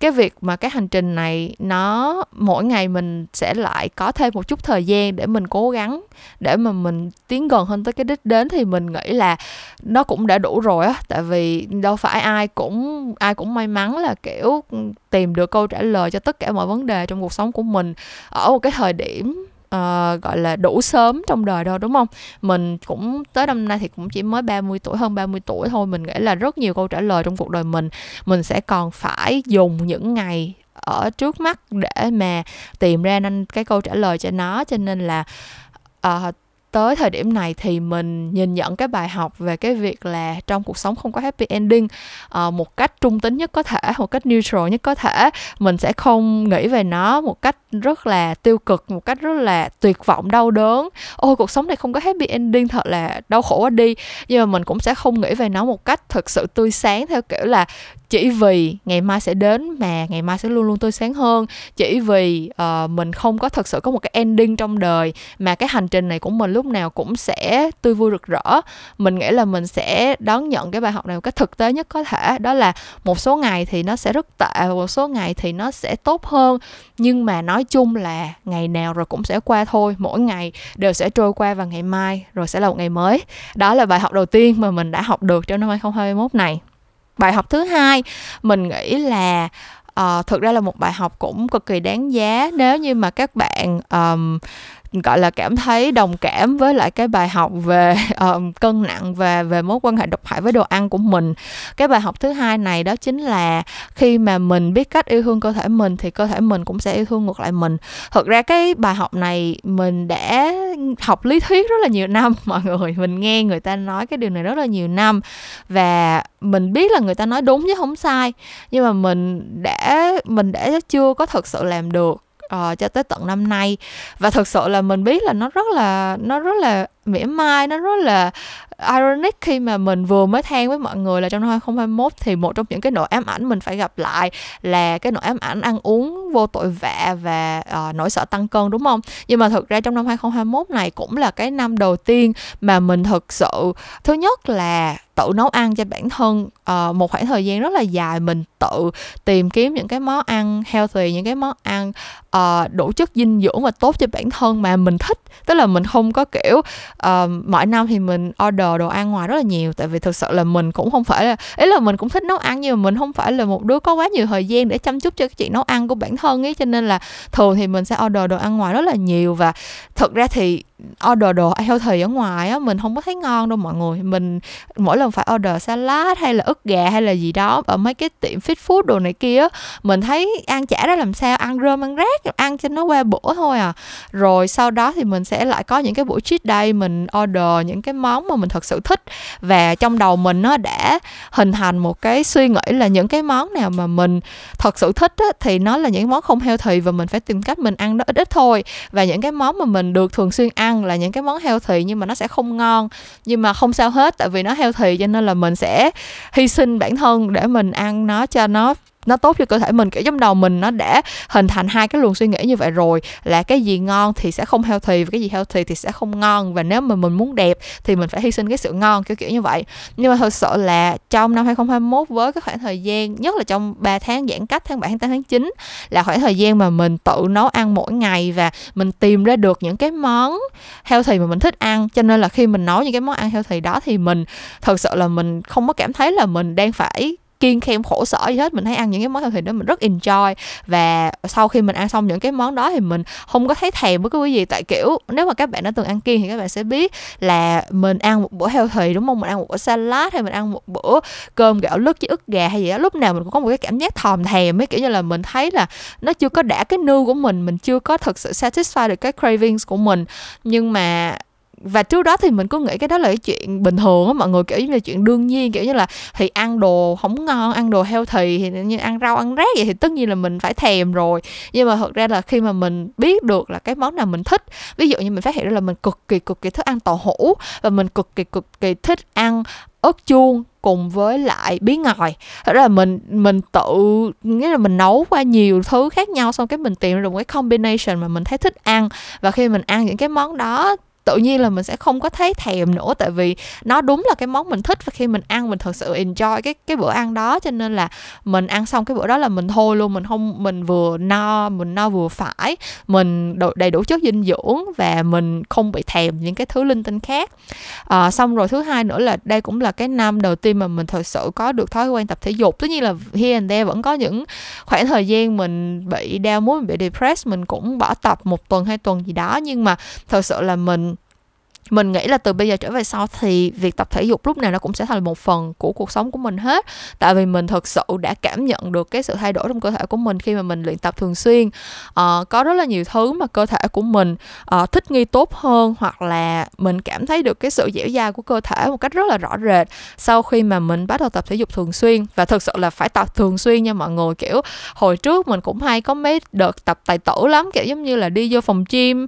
cái việc mà cái hành trình này, nó mỗi ngày mình sẽ lại có thêm một chút thời gian để mình cố gắng, để mà mình tiến gần hơn tới cái đích đến thì mình nghĩ là nó cũng đã đủ rồi á. Tại vì đâu phải ai cũng ai cũng may mắn là, kiểu, tìm được câu trả lời cho tất cả mọi vấn đề trong cuộc sống của mình ở một cái thời điểm uh, gọi là đủ sớm trong đời đâu đúng không? Mình cũng tới năm nay thì cũng chỉ mới 30 tuổi hơn 30 tuổi thôi. Mình nghĩ là rất nhiều câu trả lời trong cuộc đời mình. Mình sẽ còn phải dùng những ngày ở trước mắt để mà tìm ra nên cái câu trả lời cho nó. Cho nên là uh, tới thời điểm này thì mình nhìn nhận cái bài học về cái việc là trong cuộc sống không có happy ending uh, một cách trung tính nhất có thể một cách neutral nhất có thể mình sẽ không nghĩ về nó một cách rất là tiêu cực một cách rất là tuyệt vọng đau đớn. Ôi cuộc sống này không có happy ending thật là đau khổ quá đi. Nhưng mà mình cũng sẽ không nghĩ về nó một cách thực sự tươi sáng theo kiểu là chỉ vì ngày mai sẽ đến mà ngày mai sẽ luôn luôn tươi sáng hơn. Chỉ vì uh, mình không có thật sự có một cái ending trong đời mà cái hành trình này của mình lúc nào cũng sẽ tươi vui rực rỡ. Mình nghĩ là mình sẽ đón nhận cái bài học này một cách thực tế nhất có thể. Đó là một số ngày thì nó sẽ rất tệ một số ngày thì nó sẽ tốt hơn. Nhưng mà nói chung là ngày nào rồi cũng sẽ qua thôi. Mỗi ngày đều sẽ trôi qua và ngày mai rồi sẽ là một ngày mới. Đó là bài học đầu tiên mà mình đã học được trong năm 2021 này bài học thứ hai mình nghĩ là uh, thực ra là một bài học cũng cực kỳ đáng giá nếu như mà các bạn um, gọi là cảm thấy đồng cảm với lại cái bài học về um, cân nặng và về mối quan hệ độc hại với đồ ăn của mình. Cái bài học thứ hai này đó chính là khi mà mình biết cách yêu thương cơ thể mình thì cơ thể mình cũng sẽ yêu thương ngược lại mình. Thực ra cái bài học này mình đã học lý thuyết rất là nhiều năm mọi người mình nghe người ta nói cái điều này rất là nhiều năm và mình biết là người ta nói đúng chứ không sai. Nhưng mà mình đã mình đã chưa có thực sự làm được uh, cho tới tận năm nay và thực sự là mình biết là nó rất là nó rất là mỉa mai nó rất là ironic khi mà mình vừa mới than với mọi người là trong năm 2021 thì một trong những cái nỗi ám ảnh mình phải gặp lại là cái nỗi ám ảnh ăn uống vô tội vạ và uh, nỗi sợ tăng cân đúng không? Nhưng mà thực ra trong năm 2021 này cũng là cái năm đầu tiên mà mình thực sự thứ nhất là tự nấu ăn cho bản thân uh, một khoảng thời gian rất là dài mình tự tìm kiếm những cái món ăn healthy những cái món ăn uh, đủ chất dinh dưỡng và tốt cho bản thân mà mình thích. Tức là mình không có kiểu ờ, uh, mỗi năm thì mình order đồ ăn ngoài rất là nhiều tại vì thực sự là mình cũng không phải là ý là mình cũng thích nấu ăn nhưng mà mình không phải là một đứa có quá nhiều thời gian để chăm chút cho cái chuyện nấu ăn của bản thân ấy cho nên là thường thì mình sẽ order đồ ăn ngoài rất là nhiều. Và thực ra thì order đồ healthy ở ngoài á mình không có thấy ngon đâu mọi người. Mình mỗi lần phải order salad hay là ức gà hay là gì đó ở mấy cái tiệm fit food đồ này kia mình thấy ăn chả ra làm sao ăn rơm ăn rác ăn cho nó qua bữa thôi à. Rồi sau đó thì mình sẽ lại có những cái buổi cheat day mình order những cái món mà mình thật sự thích. Và trong đầu mình nó đã hình thành một cái suy nghĩ là những cái món nào mà mình thật sự thích á, thì nó là những món không healthy và mình phải tìm cách mình ăn nó ít ít thôi. Và những cái món mà mình được thường xuyên ăn là những cái món healthy nhưng mà nó sẽ không ngon, nhưng mà không sao hết, tại vì nó healthy cho nên là mình sẽ hy sinh bản thân để mình ăn nó cho nó nó tốt cho cơ thể mình, kiểu trong đầu mình nó đã hình thành hai cái luồng suy nghĩ như vậy rồi, là cái gì ngon thì sẽ không healthy và cái gì healthy thì sẽ không ngon, và nếu mà mình muốn đẹp thì mình phải hy sinh cái sự ngon, kiểu kiểu như vậy. Nhưng mà thật sự là trong năm 2021 với cái khoảng thời gian, nhất là trong 3 tháng giãn cách, tháng 7 tháng 8 tháng 9 là khoảng thời gian mà mình tự nấu ăn mỗi ngày và mình tìm ra được những cái món healthy mà mình thích ăn, cho nên là khi mình nấu những cái món ăn healthy đó thì mình thật sự là mình không có cảm thấy là mình đang phải kiêng khem khổ sở gì hết, mình thấy ăn những cái món thịt đó mình rất enjoy. Và sau khi mình ăn xong những cái món đó thì mình không có thấy thèm với cái gì tại kiểu, nếu mà các bạn đã từng ăn kiêng thì các bạn sẽ biết là mình ăn một bữa heo healthy, đúng không? Mình ăn một bữa salad hay mình ăn một bữa cơm gạo lứt với ức gà hay gì đó, lúc nào mình cũng có một cái cảm giác thòm thèm ấy. Kiểu như là mình thấy là nó chưa có đã cái nư của mình mình chưa có thực sự satisfy được cái cravings của mình. Nhưng mà và trước đó thì mình cứ nghĩ cái đó là cái chuyện bình thường á, mọi người kiểu như là chuyện đương nhiên, kiểu như là thì ăn đồ không ngon, ăn đồ healthy thì như ăn rau, ăn rác vậy thì tất nhiên là mình phải thèm rồi. Nhưng mà thật ra là khi mà mình biết được là cái món nào mình thích, ví dụ như mình phát hiện ra là mình cực kỳ cực kỳ thích ăn tàu hũ và mình cực kỳ cực kỳ thích ăn ớt chuông cùng với lại bí ngòi. Thật ra là mình mình tự nghĩa là mình nấu qua nhiều thứ khác nhau, xong cái mình tìm ra được một cái combination mà mình thấy thích ăn. Và khi mình ăn những cái món đó tự nhiên là mình sẽ không có thấy thèm nữa tại vì nó đúng là cái món mình thích và khi mình ăn mình thật sự enjoy cái cái bữa ăn đó. Cho nên là mình ăn xong cái bữa đó là mình thôi luôn mình không mình vừa no mình no vừa phải. Mình đầy đủ chất dinh dưỡng và mình không bị thèm những cái thứ linh tinh khác. À, xong rồi thứ hai nữa là đây cũng là cái năm đầu tiên mà mình thật sự có được thói quen tập thể dục. Tất nhiên là here and there vẫn có những khoảng thời gian mình bị đau muốn mình bị depressed mình cũng bỏ tập một tuần hai tuần gì đó. Nhưng mà thật sự là mình mình nghĩ là từ bây giờ trở về sau thì việc tập thể dục lúc nào nó cũng sẽ thành một phần của cuộc sống của mình hết. Tại vì mình thực sự đã cảm nhận được cái sự thay đổi trong cơ thể của mình khi mà mình luyện tập thường xuyên. À, có rất là nhiều thứ mà cơ thể của mình à, thích nghi tốt hơn hoặc là mình cảm thấy được cái sự dẻo dai của cơ thể một cách rất là rõ rệt sau khi mà mình bắt đầu tập thể dục thường xuyên. Và thực sự là phải tập thường xuyên nha mọi người. Kiểu hồi trước mình cũng hay có mấy đợt tập tài tử lắm kiểu giống như là đi vô phòng gym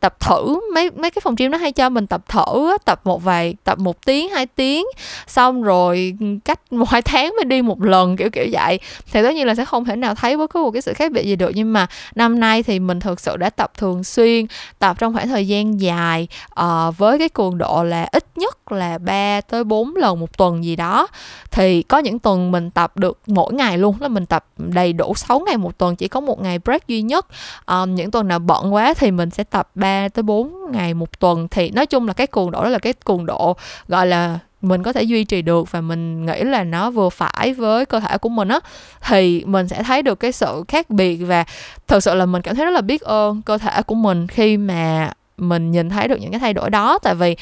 tập thử mấy mấy cái phòng gym nó hay cho mình tập thở tập một vài tập một tiếng hai tiếng xong rồi cách một hai tháng mới đi một lần kiểu kiểu vậy. Thì tất nhiên là sẽ không thể nào thấy bất cứ một cái sự khác biệt gì được nhưng mà năm nay thì mình thực sự đã tập thường xuyên tập trong khoảng thời gian dài uh, với cái cường độ là ít nhất là 3 tới 4 lần một tuần gì đó. Thì có những tuần mình tập được mỗi ngày luôn là mình tập đầy đủ 6 ngày một tuần chỉ có một ngày break duy nhất. Um, những tuần nào bận quá thì mình sẽ tập 3 tới 4 ngày một tuần. Thì nó nói chung là cái cường độ đó là cái cường độ, gọi là, mình có thể duy trì được và mình nghĩ là nó vừa phải với cơ thể của mình á, thì mình sẽ thấy được cái sự khác biệt và thật sự là mình cảm thấy rất là biết ơn cơ thể của mình khi mà mình nhìn thấy được những cái thay đổi đó. Tại vì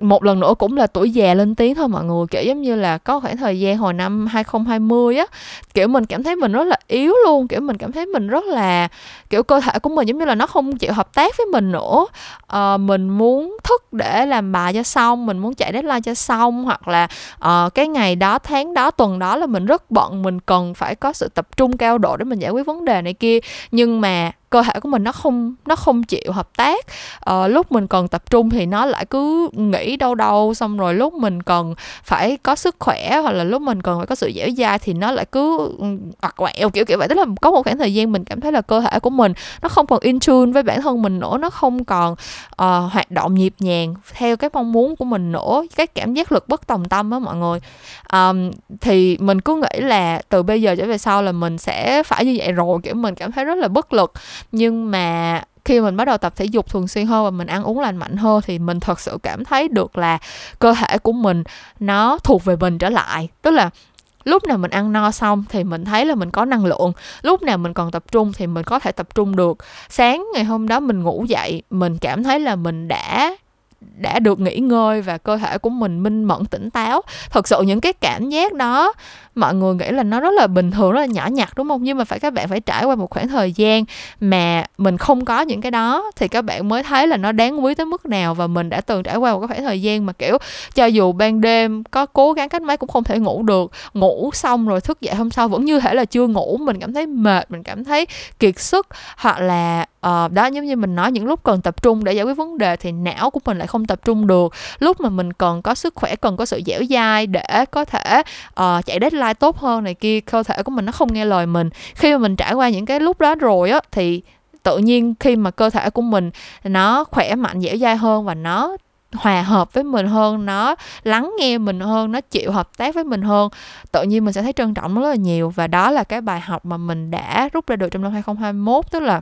một lần nữa cũng là tuổi già lên tiếng thôi mọi người kiểu giống như là có khoảng thời gian hồi năm 2020 á kiểu mình cảm thấy mình rất là yếu luôn kiểu mình cảm thấy mình rất là kiểu cơ thể của mình giống như là nó không chịu hợp tác với mình nữa. À, mình muốn thức để làm bài cho xong mình muốn chạy deadline cho xong hoặc là à, cái ngày đó tháng đó tuần đó là mình rất bận mình cần phải có sự tập trung cao độ để mình giải quyết vấn đề này kia. Nhưng mà cơ thể của mình nó không nó không chịu hợp tác. Uh, lúc mình cần tập trung thì nó lại cứ nghĩ đâu đâu xong rồi lúc mình cần phải có sức khỏe hoặc là lúc mình cần phải có sự dẻo dai thì nó lại cứ ừ, hoặc quẹo kiểu kiểu vậy. Tức là có một khoảng thời gian mình cảm thấy là cơ thể của mình nó không còn in tune với bản thân mình nữa nó không còn uh, hoạt động nhịp nhàng theo cái mong muốn của mình nữa cái cảm giác lực bất tòng tâm á mọi người. Um, thì mình cứ nghĩ là từ bây giờ trở về sau là mình sẽ phải như vậy rồi kiểu mình cảm thấy rất là bất lực nhưng mà khi mình bắt đầu tập thể dục thường xuyên hơn và mình ăn uống lành mạnh hơn thì mình thật sự cảm thấy được là cơ thể của mình nó thuộc về mình trở lại. Tức là lúc nào mình ăn no xong thì mình thấy là mình có năng lượng, lúc nào mình còn tập trung thì mình có thể tập trung được. Sáng ngày hôm đó mình ngủ dậy, mình cảm thấy là mình đã đã được nghỉ ngơi và cơ thể của mình minh mẫn tỉnh táo. Thật sự những cái cảm giác đó mọi người nghĩ là nó rất là bình thường rất là nhỏ nhặt đúng không? Nhưng mà phải các bạn phải trải qua một khoảng thời gian mà mình không có những cái đó thì các bạn mới thấy là nó đáng quý tới mức nào và mình đã từng trải qua một cái khoảng thời gian mà kiểu cho dù ban đêm có cố gắng cách mấy cũng không thể ngủ được ngủ xong rồi thức dậy hôm sau vẫn như thể là chưa ngủ mình cảm thấy mệt mình cảm thấy kiệt sức. Hoặc là uh, đó giống như mình nói những lúc cần tập trung để giải quyết vấn đề thì não của mình lại không tập trung được. Lúc mà mình cần có sức khỏe cần có sự dẻo dai để có thể uh, chạy deadline lai tốt hơn này kia, cơ thể của mình nó không nghe lời mình. Khi mà mình trải qua những cái lúc đó rồi á, thì tự nhiên khi mà cơ thể của mình nó khỏe mạnh, dẻo dai hơn và nó hòa hợp với mình hơn, nó lắng nghe mình hơn, nó chịu hợp tác với mình hơn, tự nhiên mình sẽ thấy trân trọng nó rất là nhiều. Và đó là cái bài học mà mình đã rút ra được trong năm 2021 tức là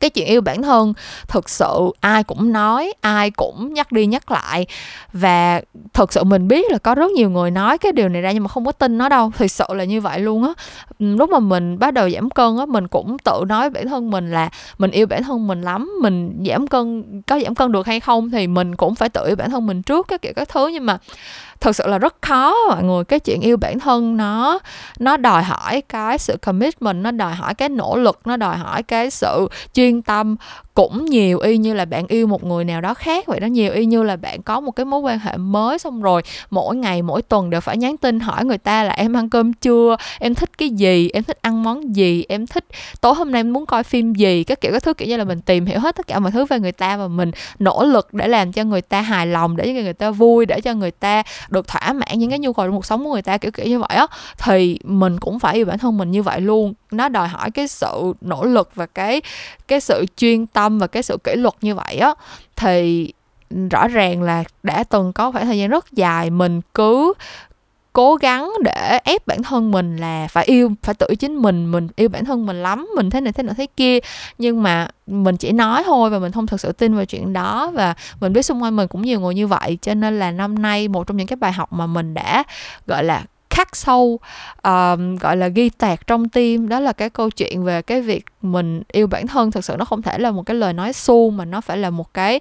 cái chuyện yêu bản thân, thực sự ai cũng nói, ai cũng nhắc đi nhắc lại. Và thực sự mình biết là có rất nhiều người nói cái điều này ra nhưng mà không có tin nó đâu, thực sự là như vậy luôn á. Ừ, lúc mà mình bắt đầu giảm cân á, mình cũng tự nói bản thân mình là mình yêu bản thân mình lắm, mình giảm cân, có giảm cân được hay không thì mình cũng phải tự yêu bản thân mình trước cái kiểu các thứ. Nhưng mà thật sự là rất khó, mọi người. Cái chuyện yêu bản thân nó nó đòi hỏi cái sự commitment, nó đòi hỏi cái nỗ lực, nó đòi hỏi cái sự chuyên tâm. Cũng nhiều y như là bạn yêu một người nào đó khác vậy đó, nhiều y như là bạn có một cái mối quan hệ mới xong rồi, mỗi ngày, mỗi tuần đều phải nhắn tin hỏi người ta là em ăn cơm chưa? Em thích cái gì? Em thích ăn món gì? Em thích tối hôm nay em muốn coi phim gì? Các kiểu, các thứ kiểu như là mình tìm hiểu hết tất cả mọi thứ về người ta và mình nỗ lực để làm cho người ta hài lòng, để cho người ta vui, để cho người ta được thỏa mãn những cái nhu cầu trong cuộc sống của người ta, kiểu kiểu như vậy á, thì mình cũng phải yêu bản thân mình như vậy luôn. Nó đòi hỏi cái sự nỗ lực và cái cái sự chuyên tâm và cái sự kỷ luật như vậy á. Thì rõ ràng là đã từng có khoảng thời gian rất dài mình cứ cố gắng để ép bản thân mình là phải yêu phải tự chính mình mình yêu bản thân mình lắm mình thế này thế nào thế kia. Nhưng mà mình chỉ nói thôi và mình không thực sự tin vào chuyện đó và mình biết xung quanh mình cũng nhiều người như vậy. Cho nên là năm nay một trong những cái bài học mà mình đã gọi là khắc sâu um, gọi là ghi tạc trong tim đó là cái câu chuyện về cái việc mình yêu bản thân. Thực sự nó không thể là một cái lời nói suông mà nó phải là một cái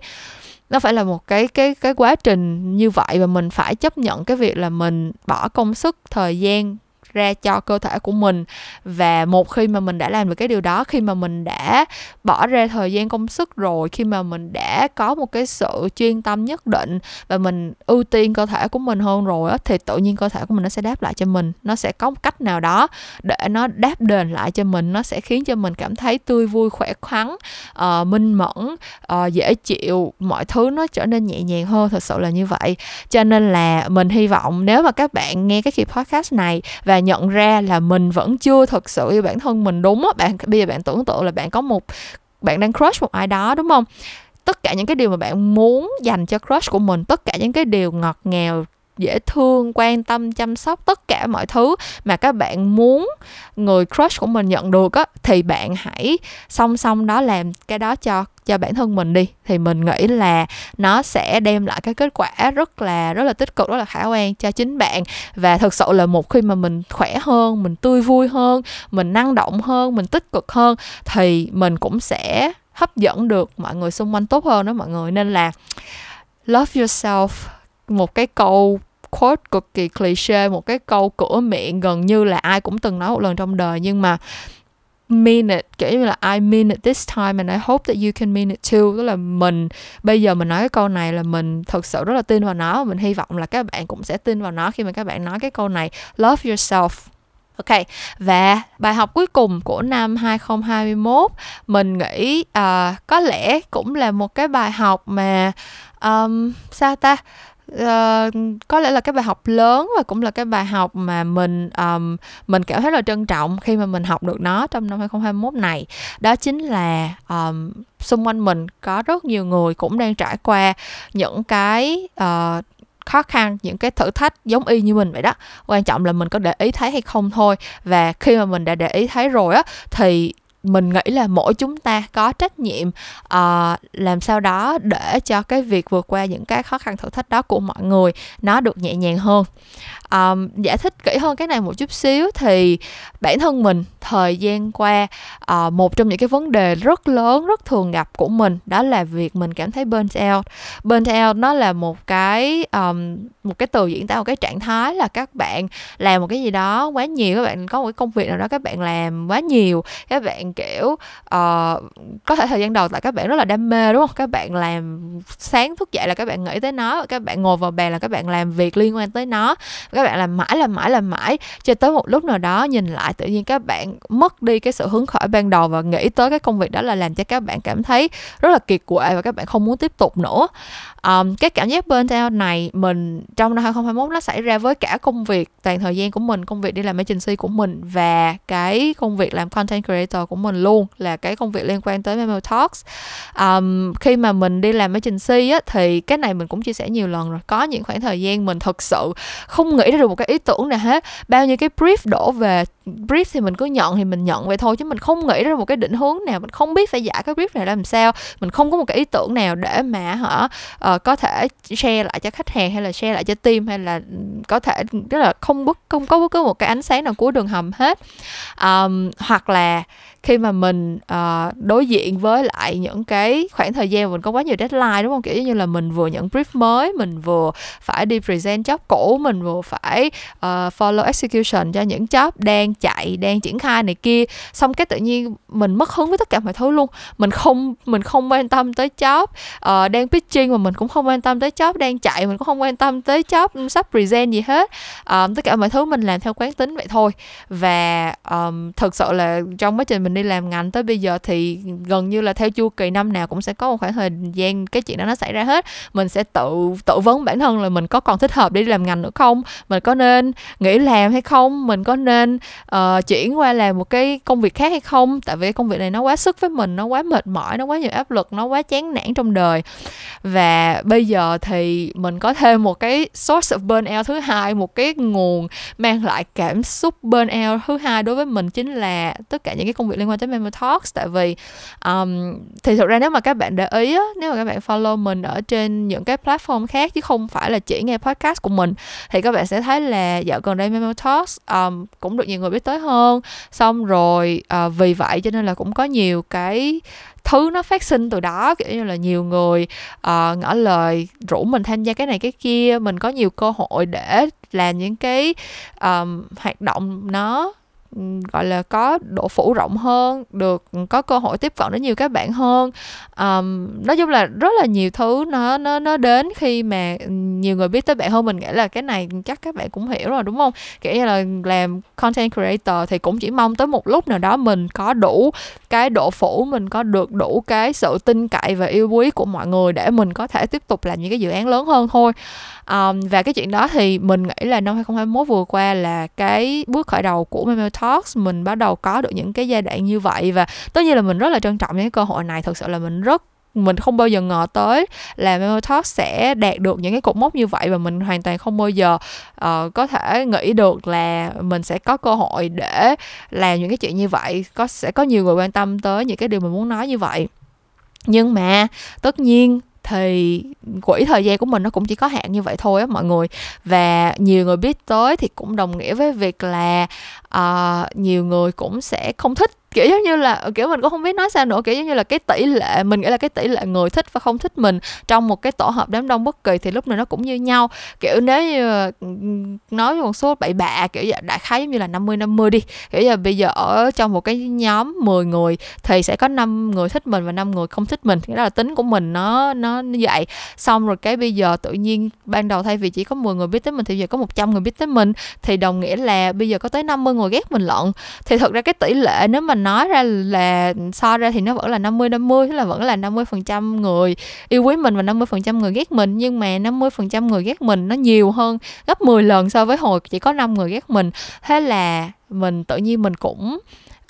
nó phải là một cái cái cái quá trình như vậy và mình phải chấp nhận cái việc là mình bỏ công sức, thời gian ra cho cơ thể của mình. Và một khi mà mình đã làm được cái điều đó khi mà mình đã bỏ ra thời gian công sức rồi khi mà mình đã có một cái sự chuyên tâm nhất định và mình ưu tiên cơ thể của mình hơn rồi á thì tự nhiên cơ thể của mình nó sẽ đáp lại cho mình. Nó sẽ có một cách nào đó để nó đáp đền lại cho mình. Nó sẽ khiến cho mình cảm thấy tươi vui khỏe khoắn uh, minh mẫn uh, dễ chịu. Mọi thứ nó trở nên nhẹ nhàng hơn thật sự là như vậy. Cho nên là mình hy vọng nếu mà các bạn nghe cái kỳ podcast này và nhận ra là mình vẫn chưa thực sự yêu bản thân mình đúng á bạn. Bây giờ bạn tưởng tượng là bạn có một, bạn đang crush một ai đó, đúng không? Tất cả những cái điều mà bạn muốn dành cho crush của mình, tất cả những cái điều ngọt ngào, dễ thương, quan tâm, chăm sóc, tất cả mọi thứ mà các bạn muốn người crush của mình nhận được á, thì bạn hãy song song đó làm cái đó cho cho bản thân mình đi, thì mình nghĩ là nó sẽ đem lại cái kết quả rất là rất là tích cực, rất là khả quan cho chính bạn. Và thực sự là một khi mà mình khỏe hơn, mình tươi vui hơn, mình năng động hơn, mình tích cực hơn, thì mình cũng sẽ hấp dẫn được mọi người xung quanh tốt hơn đó mọi người. Nên là love yourself, một cái câu quote cực kỳ cliché, một cái câu cửa miệng gần như là ai cũng từng nói một lần trong đời, nhưng mà mean it kiểu như là I mean it this time and I hope that you can mean it too. Tức là mình bây giờ mình nói cái câu này là mình thật sự rất là tin vào nó. Và mình hy vọng là các bạn cũng sẽ tin vào nó khi mà các bạn nói cái câu này. Love yourself. Ok, và bài học cuối cùng của năm 2021 mình nghĩ uh, có lẽ cũng là một cái bài học mà um, sao ta? Uh, có lẽ là cái bài học lớn và cũng là cái bài học mà mình um, mình cảm thấy là trân trọng khi mà mình học được nó trong năm 2021 này. Đó chính là um, xung quanh mình có rất nhiều người cũng đang trải qua những cái uh, khó khăn những cái thử thách giống y như mình vậy đó. Quan trọng là mình có để ý thấy hay không thôi. Và khi mà mình đã để ý thấy rồi á thì mình nghĩ là mỗi chúng ta có trách nhiệm uh, làm sao đó để cho cái việc vượt qua những cái khó khăn thử thách đó của mọi người nó được nhẹ nhàng hơn. Um, giải thích kỹ hơn cái này một chút xíu thì bản thân mình thời gian qua uh, một trong những cái vấn đề rất lớn rất thường gặp của mình đó là việc mình cảm thấy burnt out. Burnt out nó là một cái um, một cái từ diễn tả một cái trạng thái là các bạn làm một cái gì đó quá nhiều các bạn có một cái công việc nào đó các bạn làm quá nhiều các bạn kiểu uh, có thể thời gian đầu tại các bạn rất là đam mê đúng không? Các bạn làm sáng thức dậy là các bạn nghĩ tới nó các bạn ngồi vào bàn là các bạn làm việc liên quan tới nó các bạn làm mãi làm mãi làm mãi cho tới một lúc nào đó nhìn lại tự nhiên các bạn mất đi cái sự hứng khởi ban đầu và nghĩ tới cái công việc đó là làm cho các bạn cảm thấy rất là kiệt quệ và các bạn không muốn tiếp tục nữa. Um, cái cảm giác bên theo này mình trong năm 2021 nó xảy ra với cả công việc toàn thời gian của mình công việc đi làm agency của mình và cái công việc làm content creator của mình mình luôn là cái công việc liên quan tới Memo Talks. Um, khi mà mình đi làm agency á thì cái này mình cũng chia sẻ nhiều lần rồi. Có những khoảng thời gian mình thật sự không nghĩ ra được một cái ý tưởng nào hết. Bao nhiêu cái brief đổ về brief thì mình cứ nhận thì mình nhận vậy thôi chứ mình không nghĩ ra một cái định hướng nào. Mình không biết phải giải cái brief này làm sao. Mình không có một cái ý tưởng nào để mà hả uh, có thể share lại cho khách hàng hay là share lại cho team hay là có thể tức là không bất không có bất cứ một cái ánh sáng nào cuối đường hầm hết. Um, hoặc là khi mà mình uh, đối diện với lại những cái khoảng thời gian mình có quá nhiều deadline đúng không? Kiểu như là mình vừa nhận brief mới mình vừa phải đi present job cũ mình vừa phải uh, follow execution cho những job đang chạy đang triển khai này kia. Xong cái tự nhiên mình mất hứng với tất cả mọi thứ luôn. Mình không mình không quan tâm tới job uh, đang pitching mà mình cũng không quan tâm tới job đang chạy mình cũng không quan tâm tới job sắp present gì hết. Uh, tất cả mọi thứ mình làm theo quán tính vậy thôi. Và um, thực sự là trong quá trình mình đi làm ngành tới bây giờ thì gần như là theo chu kỳ năm nào cũng sẽ có một khoảng thời gian cái chuyện đó nó xảy ra hết. Mình sẽ tự tự vấn bản thân là mình có còn thích hợp để đi làm ngành nữa không? Mình có nên nghỉ làm hay không? Mình có nên uh, chuyển qua làm một cái công việc khác hay không? Tại vì công việc này nó quá sức với mình nó quá mệt mỏi nó quá nhiều áp lực nó quá chán nản trong đời. Và bây giờ thì mình có thêm một cái source of burnout thứ hai một cái nguồn mang lại cảm xúc burnout thứ hai đối với mình chính là tất cả những cái công việc liên quan tới Memo Talks tại vì um, thì thực ra nếu mà các bạn để ý á, nếu mà các bạn follow mình ở trên những cái platform khác chứ không phải là chỉ nghe podcast của mình thì các bạn sẽ thấy là dạo gần đây Memo Talks um, cũng được nhiều người biết tới hơn. Xong rồi uh, vì vậy cho nên là cũng có nhiều cái thứ nó phát sinh từ đó kiểu như là nhiều người uh, ngỏ lời rủ mình tham gia cái này cái kia mình có nhiều cơ hội để làm những cái um, hoạt động nó gọi là có độ phủ rộng hơn được ừ, có cơ hội tiếp cận đến nhiều các bạn hơn. Um, nói chung là rất là nhiều thứ nó nó nó đến khi mà ừ, nhiều người biết tới bạn hơn. Mình nghĩ là cái này chắc các bạn cũng hiểu rồi đúng không? Kiểu như là làm content creator thì cũng chỉ mong tới một lúc nào đó mình có đủ cái độ phủ mình có được đủ cái sự tin cậy và yêu quý của mọi người để mình có thể tiếp tục làm những cái dự án lớn hơn thôi. Um, và cái chuyện đó thì mình nghĩ là năm 2021 vừa qua là cái bước khởi đầu của Memo Talks mình bắt đầu có được những cái giai đoạn như vậy. Và tất nhiên là mình rất là trân trọng những cái cơ hội này. Thực sự là mình rất mình không bao giờ ngờ tới là Memo Talk sẽ đạt được những cái cột mốc như vậy. Và mình hoàn toàn không bao giờ uh, có thể nghĩ được là mình sẽ có cơ hội để làm những cái chuyện như vậy. Có sẽ có nhiều người quan tâm tới những cái điều mình muốn nói như vậy. Nhưng mà tất nhiên thì quỹ thời gian của mình nó cũng chỉ có hạn như vậy thôi á mọi người. Và nhiều người biết tới thì cũng đồng nghĩa với việc là uh, nhiều người cũng sẽ không thích kiểu giống như là, kiểu mình cũng không biết nói sao nữa, kiểu giống như là cái tỷ lệ, mình nghĩ là cái tỷ lệ người thích và không thích mình trong một cái tổ hợp đám đông bất kỳ thì lúc này nó cũng như nhau. Kiểu nếu như nói một số bậy bạ, kiểu đại khái giống như là 50 50 đi. Kiểu giờ bây giờ ở trong một cái nhóm 10 người thì sẽ có 5 người thích mình và 5 người không thích mình. Cái đó là tính của mình, nó nó như vậy. Xong rồi cái bây giờ tự nhiên ban đầu thay vì chỉ có 10 người biết tới mình thì giờ có 100 người biết tới mình. Thì đồng nghĩa là bây giờ có tới 50 người ghét mình lận. Thì thật ra cái tỷ lệ nếu mình nói ra là so ra thì nó vẫn là 50 50 tức là vẫn là 50 phần trăm người yêu quý mình và 50 phần trăm người ghét mình. Nhưng mà 50 phần trăm người ghét mình nó nhiều hơn gấp 10 lần so với hồi chỉ có 5 người ghét mình. Thế là mình tự nhiên mình cũng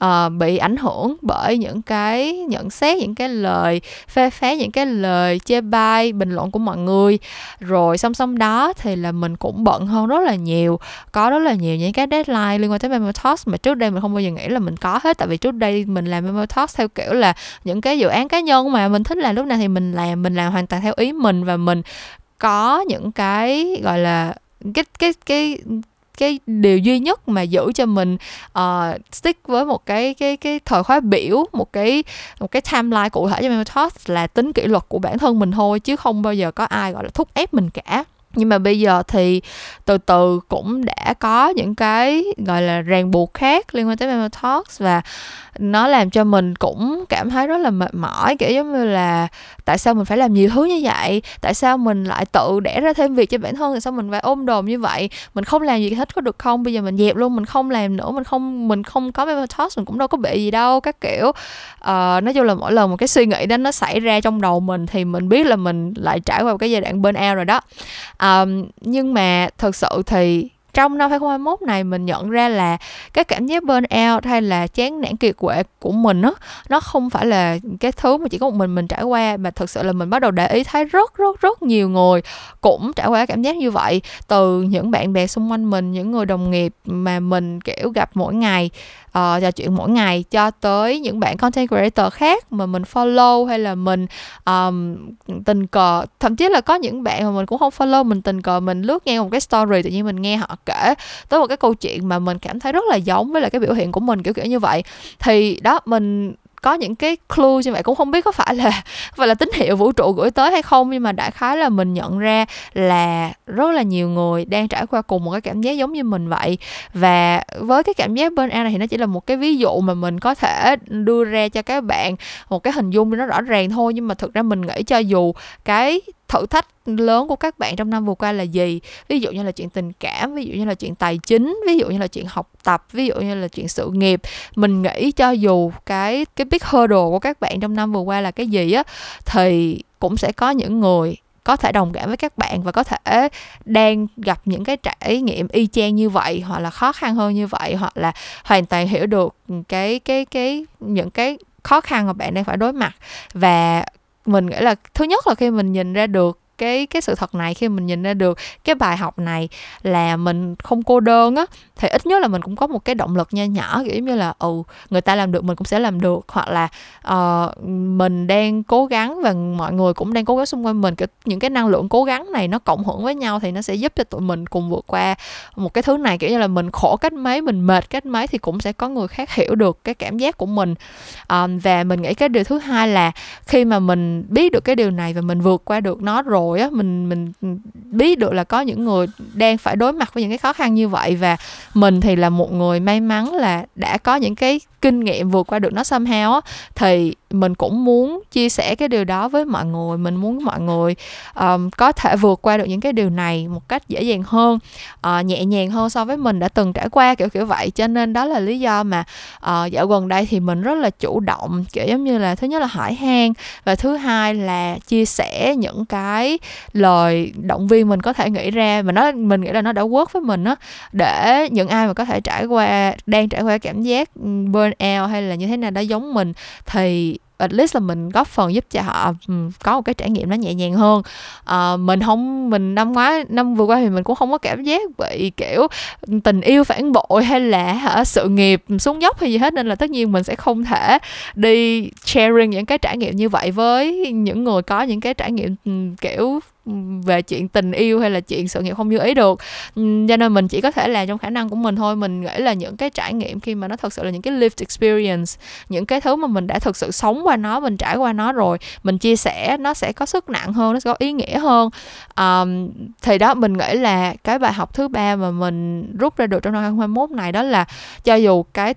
uh, bị ảnh hưởng bởi những cái nhận xét những cái lời phê phán những cái lời chê bai bình luận của mọi người. Rồi song song đó thì là mình cũng bận hơn rất là nhiều có rất là nhiều những cái deadline liên quan tới memo talks mà trước đây mình không bao giờ nghĩ là mình có hết. Tại vì trước đây mình làm memo talks theo kiểu là những cái dự án cá nhân mà mình thích làm lúc nào thì mình làm mình làm hoàn toàn theo ý mình và mình có những cái gọi là cái cái cái cái điều duy nhất mà giữ cho mình uh, stick với một cái cái cái thời khóa biểu một cái một cái timeline cụ thể cho mental Talks là tính kỷ luật của bản thân mình thôi chứ không bao giờ có ai gọi là thúc ép mình cả nhưng mà bây giờ thì từ từ cũng đã có những cái gọi là ràng buộc khác liên quan tới Memo Talks và nó làm cho mình cũng cảm thấy rất là mệt mỏi kiểu giống như là tại sao mình phải làm nhiều thứ như vậy? Tại sao mình lại tự đẻ ra thêm việc cho bản thân? Tại sao mình phải ôm đồm như vậy? Mình không làm gì hết có được không? Bây giờ mình dẹp luôn mình không làm nữa mình không mình không có memo talks mình cũng đâu có bị gì đâu các kiểu. Uh, nói chung là mỗi lần một cái suy nghĩ đó nó xảy ra trong đầu mình thì mình biết là mình lại trải qua một cái giai đoạn burnout rồi đó um, nhưng mà thật sự thì trong năm 2021 này mình nhận ra là cái cảm giác burn out hay là chán nản kiệt quệ của mình á nó không phải là cái thứ mà chỉ có một mình mình trải qua mà thực sự là mình bắt đầu để ý thấy rất rất rất nhiều người cũng trải qua cảm giác như vậy. Từ những bạn bè xung quanh mình những người đồng nghiệp mà mình kiểu gặp mỗi ngày uh, trò chuyện mỗi ngày cho tới những bạn content creator khác mà mình follow hay là mình um, tình cờ. Thậm chí là có những bạn mà mình cũng không follow mình tình cờ mình lướt nghe một cái story tự nhiên mình nghe họ kể tới một cái câu chuyện mà mình cảm thấy rất là giống với là cái biểu hiện của mình kiểu kiểu như vậy. Thì đó mình có những cái clue như vậy, cũng không biết có phải là phải là tín hiệu vũ trụ gửi tới hay không, nhưng mà đại khái là mình nhận ra là rất là nhiều người đang trải qua cùng một cái cảm giác giống như mình vậy. Và với cái cảm giác bên A này thì nó chỉ là một cái ví dụ mà mình có thể đưa ra cho các bạn một cái hình dung nó rõ ràng thôi, nhưng mà thực ra mình nghĩ cho dù cái thử thách lớn của các bạn trong năm vừa qua là gì? Ví dụ như là chuyện tình cảm, ví dụ như là chuyện tài chính, ví dụ như là chuyện học tập, ví dụ như là chuyện sự nghiệp. Mình nghĩ cho dù cái cái big hurdle của các bạn trong năm vừa qua là cái gì á, thì cũng sẽ có những người có thể đồng cảm với các bạn và có thể đang gặp những cái trải nghiệm y chang như vậy, hoặc là khó khăn hơn như vậy, hoặc là hoàn toàn hiểu được cái cái cái, những cái khó khăn mà bạn đang phải đối mặt. Và mình nghĩ là thứ nhất là khi mình nhìn ra được cái cái sự thật này khi mình nhìn ra được cái bài học này là mình không cô đơn á thì ít nhất là mình cũng có một cái động lực nho nhỏ kiểu như là ừ người ta làm được mình cũng sẽ làm được. Hoặc là uh, mình đang cố gắng và mọi người cũng đang cố gắng xung quanh mình những cái năng lượng cố gắng này nó cộng hưởng với nhau thì nó sẽ giúp cho tụi mình cùng vượt qua một cái thứ này. Kiểu như là mình khổ cách mấy mình mệt cách mấy thì cũng sẽ có người khác hiểu được cái cảm giác của mình. Uh, và mình nghĩ cái điều thứ hai là khi mà mình biết được cái điều này và mình vượt qua được nó rồi á, mình mình biết được là có những người đang phải đối mặt với những cái khó khăn như vậy và mình thì là một người may mắn là đã có những cái kinh nghiệm vượt qua được nó somehow á thì mình cũng muốn chia sẻ cái điều đó với mọi người. Mình muốn mọi người um, có thể vượt qua được những cái điều này một cách dễ dàng hơn uh, nhẹ nhàng hơn so với mình đã từng trải qua kiểu kiểu vậy. Cho nên đó là lý do mà uh, dạo gần đây thì mình rất là chủ động kiểu giống như là thứ nhất là hỏi han và thứ hai là chia sẻ những cái lời động viên mình có thể nghĩ ra mà nó mình nghĩ là nó đã work với mình á để những ai mà có thể trải qua đang trải qua cảm giác burn out hay là như thế nào đó giống mình thì at least là mình góp phần giúp cho họ có một cái trải nghiệm nó nhẹ nhàng hơn. À, mình không mình năm ngoái năm vừa qua thì mình cũng không có cảm giác bị kiểu tình yêu phản bội hay là hả, sự nghiệp xuống dốc hay gì hết nên là tất nhiên mình sẽ không thể đi sharing những cái trải nghiệm như vậy với những người có những cái trải nghiệm kiểu về chuyện tình yêu hay là chuyện sự nghiệp không như ý được. Cho nên mình chỉ có thể làm trong khả năng của mình thôi. Mình nghĩ là những cái trải nghiệm khi mà nó thật sự là những cái lived experience những cái thứ mà mình đã thực sự sống qua nó mình trải qua nó rồi mình chia sẻ nó sẽ có sức nặng hơn nó sẽ có ý nghĩa hơn. Um, thì đó mình nghĩ là cái bài học thứ ba mà mình rút ra được trong năm 2021 này đó là cho dù cái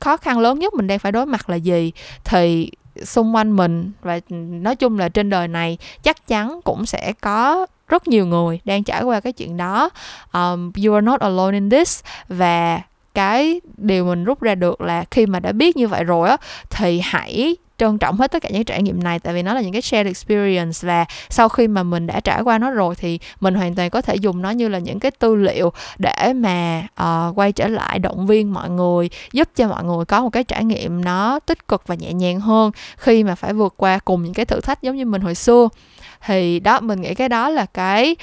khó khăn lớn nhất mình đang phải đối mặt là gì thì xung quanh mình và nói chung là trên đời này chắc chắn cũng sẽ có rất nhiều người đang trải qua cái chuyện đó. Um, you are not alone in this. Và cái điều mình rút ra được là khi mà đã biết như vậy rồi á thì hãy trân trọng hết tất cả những trải nghiệm này tại vì nó là những cái shared experience và sau khi mà mình đã trải qua nó rồi thì mình hoàn toàn có thể dùng nó như là những cái tư liệu để mà uh, quay trở lại động viên mọi người giúp cho mọi người có một cái trải nghiệm nó tích cực và nhẹ nhàng hơn khi mà phải vượt qua cùng những cái thử thách giống như mình hồi xưa. Thì đó mình nghĩ cái đó là cái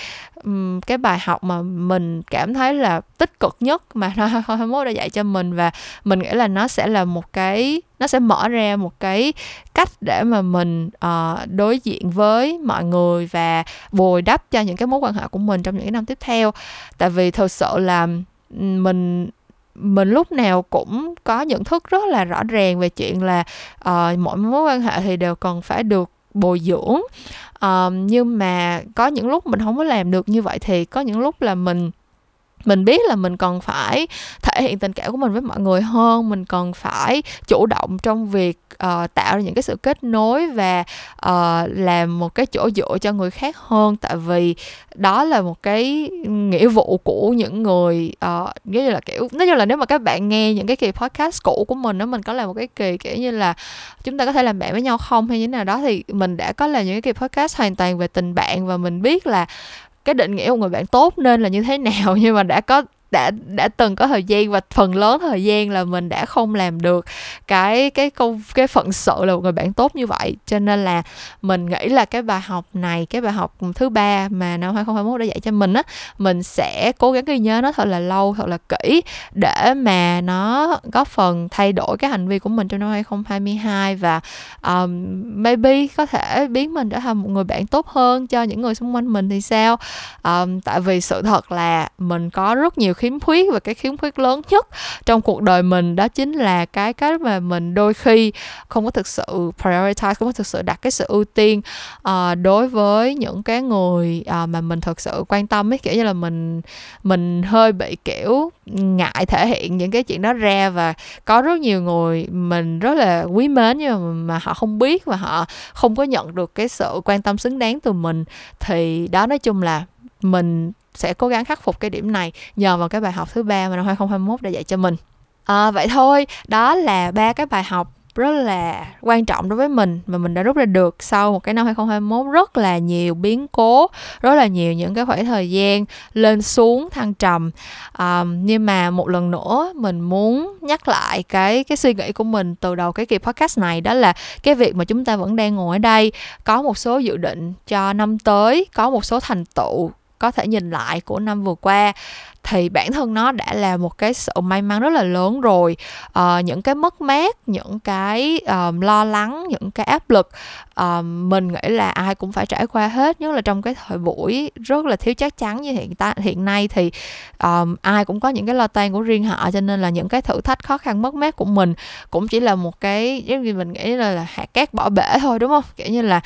um, cái bài học mà mình cảm thấy là tích cực nhất mà năm 2021 đã dạy cho mình và mình nghĩ là nó sẽ là một cái nó sẽ mở ra một cái cách để mà mình uh, đối diện với mọi người và bồi đắp cho những cái mối quan hệ của mình trong những cái năm tiếp theo. Tại vì thực sự là mình mình lúc nào cũng có nhận thức rất là rõ ràng về chuyện là uh, mỗi mối quan hệ thì đều cần phải được bồi dưỡng. Uh, nhưng mà có những lúc mình không có làm được như vậy thì có những lúc là mình mình biết là mình cần phải thể hiện tình cảm của mình với mọi người hơn mình cần phải chủ động trong việc uh, tạo ra những cái sự kết nối và uh, làm một cái chỗ dựa cho người khác hơn. Tại vì đó là một cái nghĩa vụ của những người uh, như là kiểu nói chung là nếu mà các bạn nghe những cái kỳ podcast cũ của mình đó mình có làm một cái kỳ kiểu như là chúng ta có thể làm bạn với nhau không hay như thế nào đó thì mình đã có làm những cái kỳ podcast hoàn toàn về tình bạn và mình biết là cái định nghĩa của người bạn tốt nên là như thế nào, nhưng mà đã có đã đã từng có thời gian và phần lớn thời gian là mình đã không làm được cái cái công cái phận sự là một người bạn tốt như vậy. Cho nên là mình nghĩ là cái bài học này cái bài học thứ ba mà năm 2021 đã dạy cho mình á mình sẽ cố gắng ghi nhớ nó thật là lâu thật là kỹ để mà nó góp phần thay đổi cái hành vi của mình trong năm 2022 và um, maybe có thể biến mình trở thành một người bạn tốt hơn cho những người xung quanh mình thì sao? Um, tại vì sự thật là mình có rất nhiều khiếm khuyết và cái khiếm khuyết lớn nhất trong cuộc đời mình đó chính là cái cái mà mình đôi khi không có thực sự prioritize không có thực sự đặt cái sự ưu tiên uh, đối với những cái người uh, mà mình thực sự quan tâm ấy. Kiểu như là mình mình hơi bị kiểu ngại thể hiện những cái chuyện đó ra và có rất nhiều người mình rất là quý mến nhưng mà, mà họ không biết và họ không có nhận được cái sự quan tâm xứng đáng từ mình. Thì đó nói chung là mình sẽ cố gắng khắc phục cái điểm này nhờ vào cái bài học thứ ba mà năm 2021 đã dạy cho mình. À, vậy thôi đó là ba cái bài học rất là quan trọng đối với mình mà mình đã rút ra được sau một cái năm 2021 rất là nhiều biến cố rất là nhiều những cái khoảng thời gian lên xuống thăng trầm. Um, nhưng mà một lần nữa mình muốn nhắc lại cái cái suy nghĩ của mình từ đầu cái kỳ podcast này đó là cái việc mà chúng ta vẫn đang ngồi ở đây có một số dự định cho năm tới có một số thành tựu có thể nhìn lại của năm vừa qua thì bản thân nó đã là một cái sự may mắn rất là lớn rồi. Uh, những cái mất mát những cái um, lo lắng những cái áp lực um, mình nghĩ là ai cũng phải trải qua hết nhất là trong cái thời buổi rất là thiếu chắc chắn như hiện tại hiện nay thì um, ai cũng có những cái lo toan của riêng họ cho nên là những cái thử thách khó khăn mất mát của mình cũng chỉ là một cái giống như mình nghĩ là, là hạt cát bỏ bể thôi đúng không? Kiểu như là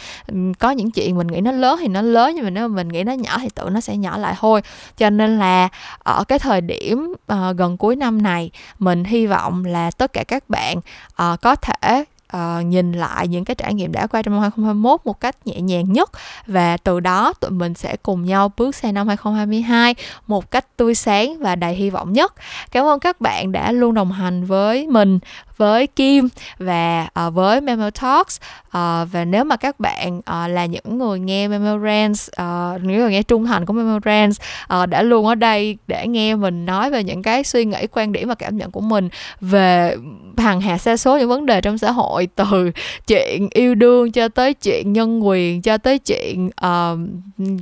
có những chuyện mình nghĩ nó lớn thì nó lớn nhưng mà nếu mà mình nghĩ nó nhỏ thì tự nó sẽ nhỏ lại thôi. Cho nên là ở cái thời điểm uh, gần cuối năm này mình hy vọng là tất cả các bạn uh, có thể uh, nhìn lại những cái trải nghiệm đã qua trong năm 2021 một cách nhẹ nhàng nhất và từ đó tụi mình sẽ cùng nhau bước sang năm 2022 một cách tươi sáng và đầy hy vọng nhất. Cảm ơn các bạn đã luôn đồng hành với mình với Kim và uh, với Memo Talks uh, và nếu mà các bạn uh, là những người nghe Memo uh, ờ, những người nghe trung thành của Memo uh, đã luôn ở đây để nghe mình nói về những cái suy nghĩ quan điểm và cảm nhận của mình về hàng hà xa số những vấn đề trong xã hội từ chuyện yêu đương cho tới chuyện nhân quyền cho tới chuyện uh,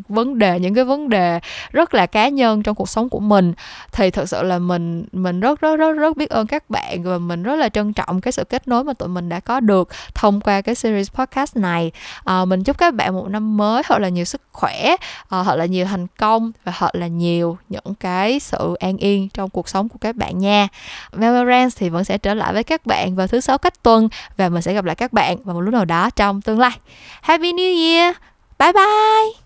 vấn đề những cái vấn đề rất là cá nhân trong cuộc sống của mình. Thì thật sự là mình mình rất rất rất rất biết ơn các bạn và mình rất là trân trọng cái sự kết nối mà tụi mình đã có được thông qua cái series podcast này. Uh, mình chúc các bạn một năm mới thật là nhiều sức khỏe uh, thật là nhiều thành công và thật là nhiều những cái sự an yên trong cuộc sống của các bạn nha. Memorance thì vẫn sẽ trở lại với các bạn vào thứ sáu cách tuần và mình sẽ gặp lại các bạn vào một lúc nào đó trong tương lai. Happy New Year! Bye bye!